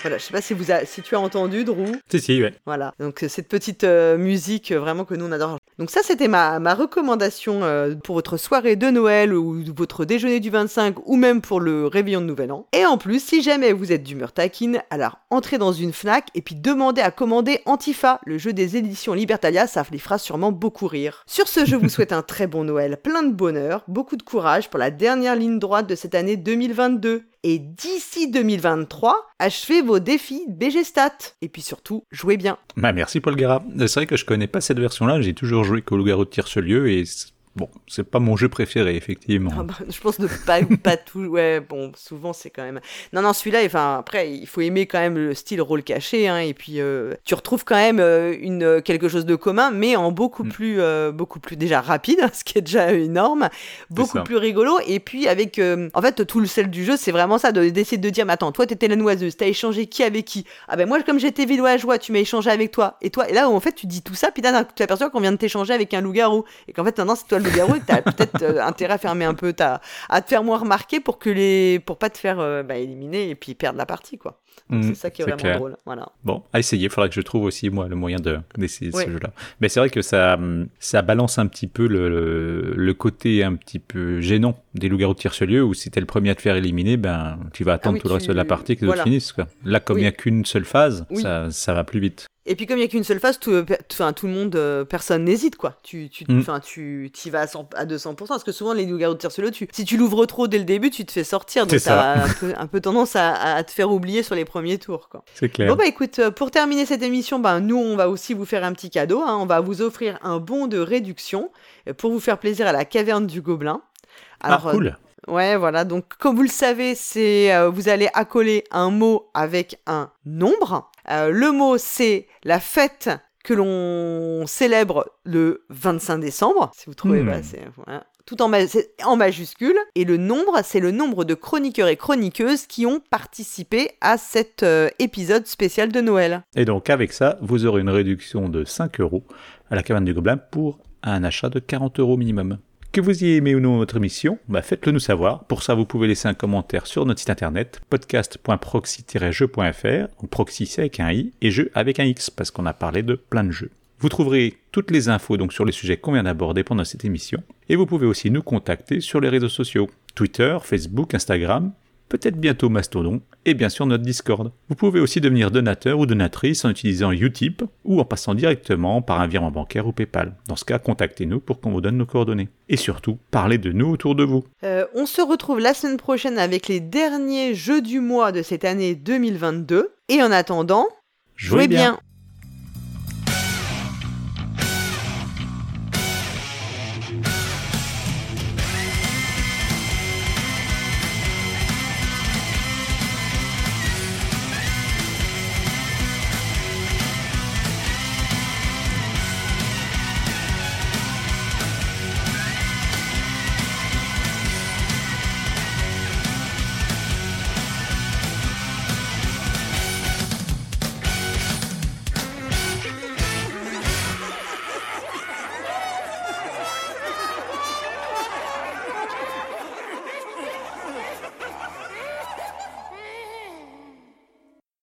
Voilà, je sais pas si, vous a- si tu as entendu, Drew. Si, si, ouais. Voilà, donc euh, cette petite euh, musique euh, vraiment que nous on adore. Donc ça c'était ma, ma recommandation euh, pour votre soirée de Noël ou votre déjeuner du 25 ou même pour le réveillon de Nouvel An. Et en plus, si jamais vous êtes d'humeur taquine, alors entrez dans une FNAC et puis demandez à commander Antifa, le jeu des éditions Libertalia, ça les fera sûrement beaucoup rire. Sur ce, je vous souhaite un très bon Noël, plein de bonheur, beaucoup de courage pour la dernière ligne droite de cette année 2022. Et d'ici 2023, achevez vos défis BG Stat. Et puis surtout, jouez bien. Bah, merci Paul Guerra. C'est vrai que je connais pas cette version-là, j'ai toujours joué qu'au loup-garou de Tire-ce-Lieu et c'est- bon, c'est pas mon jeu préféré, effectivement. Ah bah, je pense de pas, pas tout. Ouais, bon, souvent c'est quand même. Non, non, celui-là, enfin, après, il faut aimer quand même le style rôle caché, hein, et puis euh, tu retrouves quand même euh, une, euh, quelque chose de commun, mais en beaucoup Mm. plus, euh, beaucoup plus déjà rapide, ce qui est déjà énorme, beaucoup plus rigolo, et puis avec, en fait, tout le sel du jeu, c'est vraiment ça, de- d'essayer de dire, mais attends, toi t'étais la noiseuse, t'as échangé qui avec qui? Ah ben moi, comme j'étais villageois, tu m'as échangé avec toi, et toi, et là, en fait, tu dis tout ça, puis là, tu t'aperçois qu'on vient de t'échanger avec un loup-garou, et qu'en fait, maintenant, c'est toi le que t'as peut-être euh, intérêt à fermer un peu ta, à te faire moins remarquer pour que les, pour pas te faire euh, bah, éliminer et puis perdre la partie, quoi. Mm, c'est ça qui est, vraiment clair. drôle, voilà. Bon, à essayer. Il faudra que je trouve aussi, moi, le moyen de- d'essayer Ouais. ce jeu-là. Mais c'est vrai que ça, hum, ça balance un petit peu le, le, le côté un petit peu gênant des loups-garous de Tire-ce-Lieu où si t'es le premier à te faire éliminer, ben, tu vas attendre oui, tout le reste de la partie que voilà. finissent, quoi. Là, comme il Oui. n'y a qu'une seule phase, ça, ça va plus vite. Et puis comme il y a qu'une seule phase, tout, euh, enfin, tout le monde, euh, personne n'hésite quoi. Tu, tu, Mm. tu, y vas à, 100 à 200%. Parce que souvent les loups-garous de tire tu, si tu l'ouvres trop dès le début, tu te fais sortir. Donc ça. t'as un peu, un peu tendance à, à te faire oublier sur les premiers tours quoi. C'est clair. Bon bah écoute, euh, pour terminer cette émission, ben nous on va aussi vous faire un petit cadeau. hein. On va vous offrir un bon de réduction pour vous faire plaisir à la caverne du Gobelin. Ah, euh, cool. Ouais, voilà. Donc, comme vous le savez, c'est euh, vous allez accoler un mot avec un nombre. Euh, le mot, c'est la fête que l'on célèbre le 25 décembre. Si vous trouvez, Hmm. bah, c'est voilà. tout en, ma- en majuscule. Et le nombre, c'est le nombre de chroniqueurs et chroniqueuses qui ont participé à cet euh, épisode spécial de Noël. Et donc, avec ça, vous aurez une réduction de 5 euros à la caverne du Gobelin pour un achat de 40 euros minimum. Que vous y aimez ou non notre émission, bah faites-le nous savoir. Pour ça, vous pouvez laisser un commentaire sur notre site internet podcast.proxy-jeu.fr. Proxy c'est avec un i et jeu avec un x parce qu'on a parlé de plein de jeux. Vous trouverez toutes les infos donc sur les sujets qu'on vient d'aborder pendant cette émission et vous pouvez aussi nous contacter sur les réseaux sociaux Twitter, Facebook, Instagram, peut-être bientôt Mastodon et bien sûr notre Discord. Vous pouvez aussi devenir donateur ou donatrice en utilisant Utip ou en passant directement par un virement bancaire ou PayPal. Dans ce cas, contactez-nous pour qu'on vous donne nos coordonnées. Et surtout, parlez de nous autour de vous. Euh, on se retrouve la semaine prochaine avec les derniers jeux du mois de cette année 2022. Et en attendant, Jouez bien.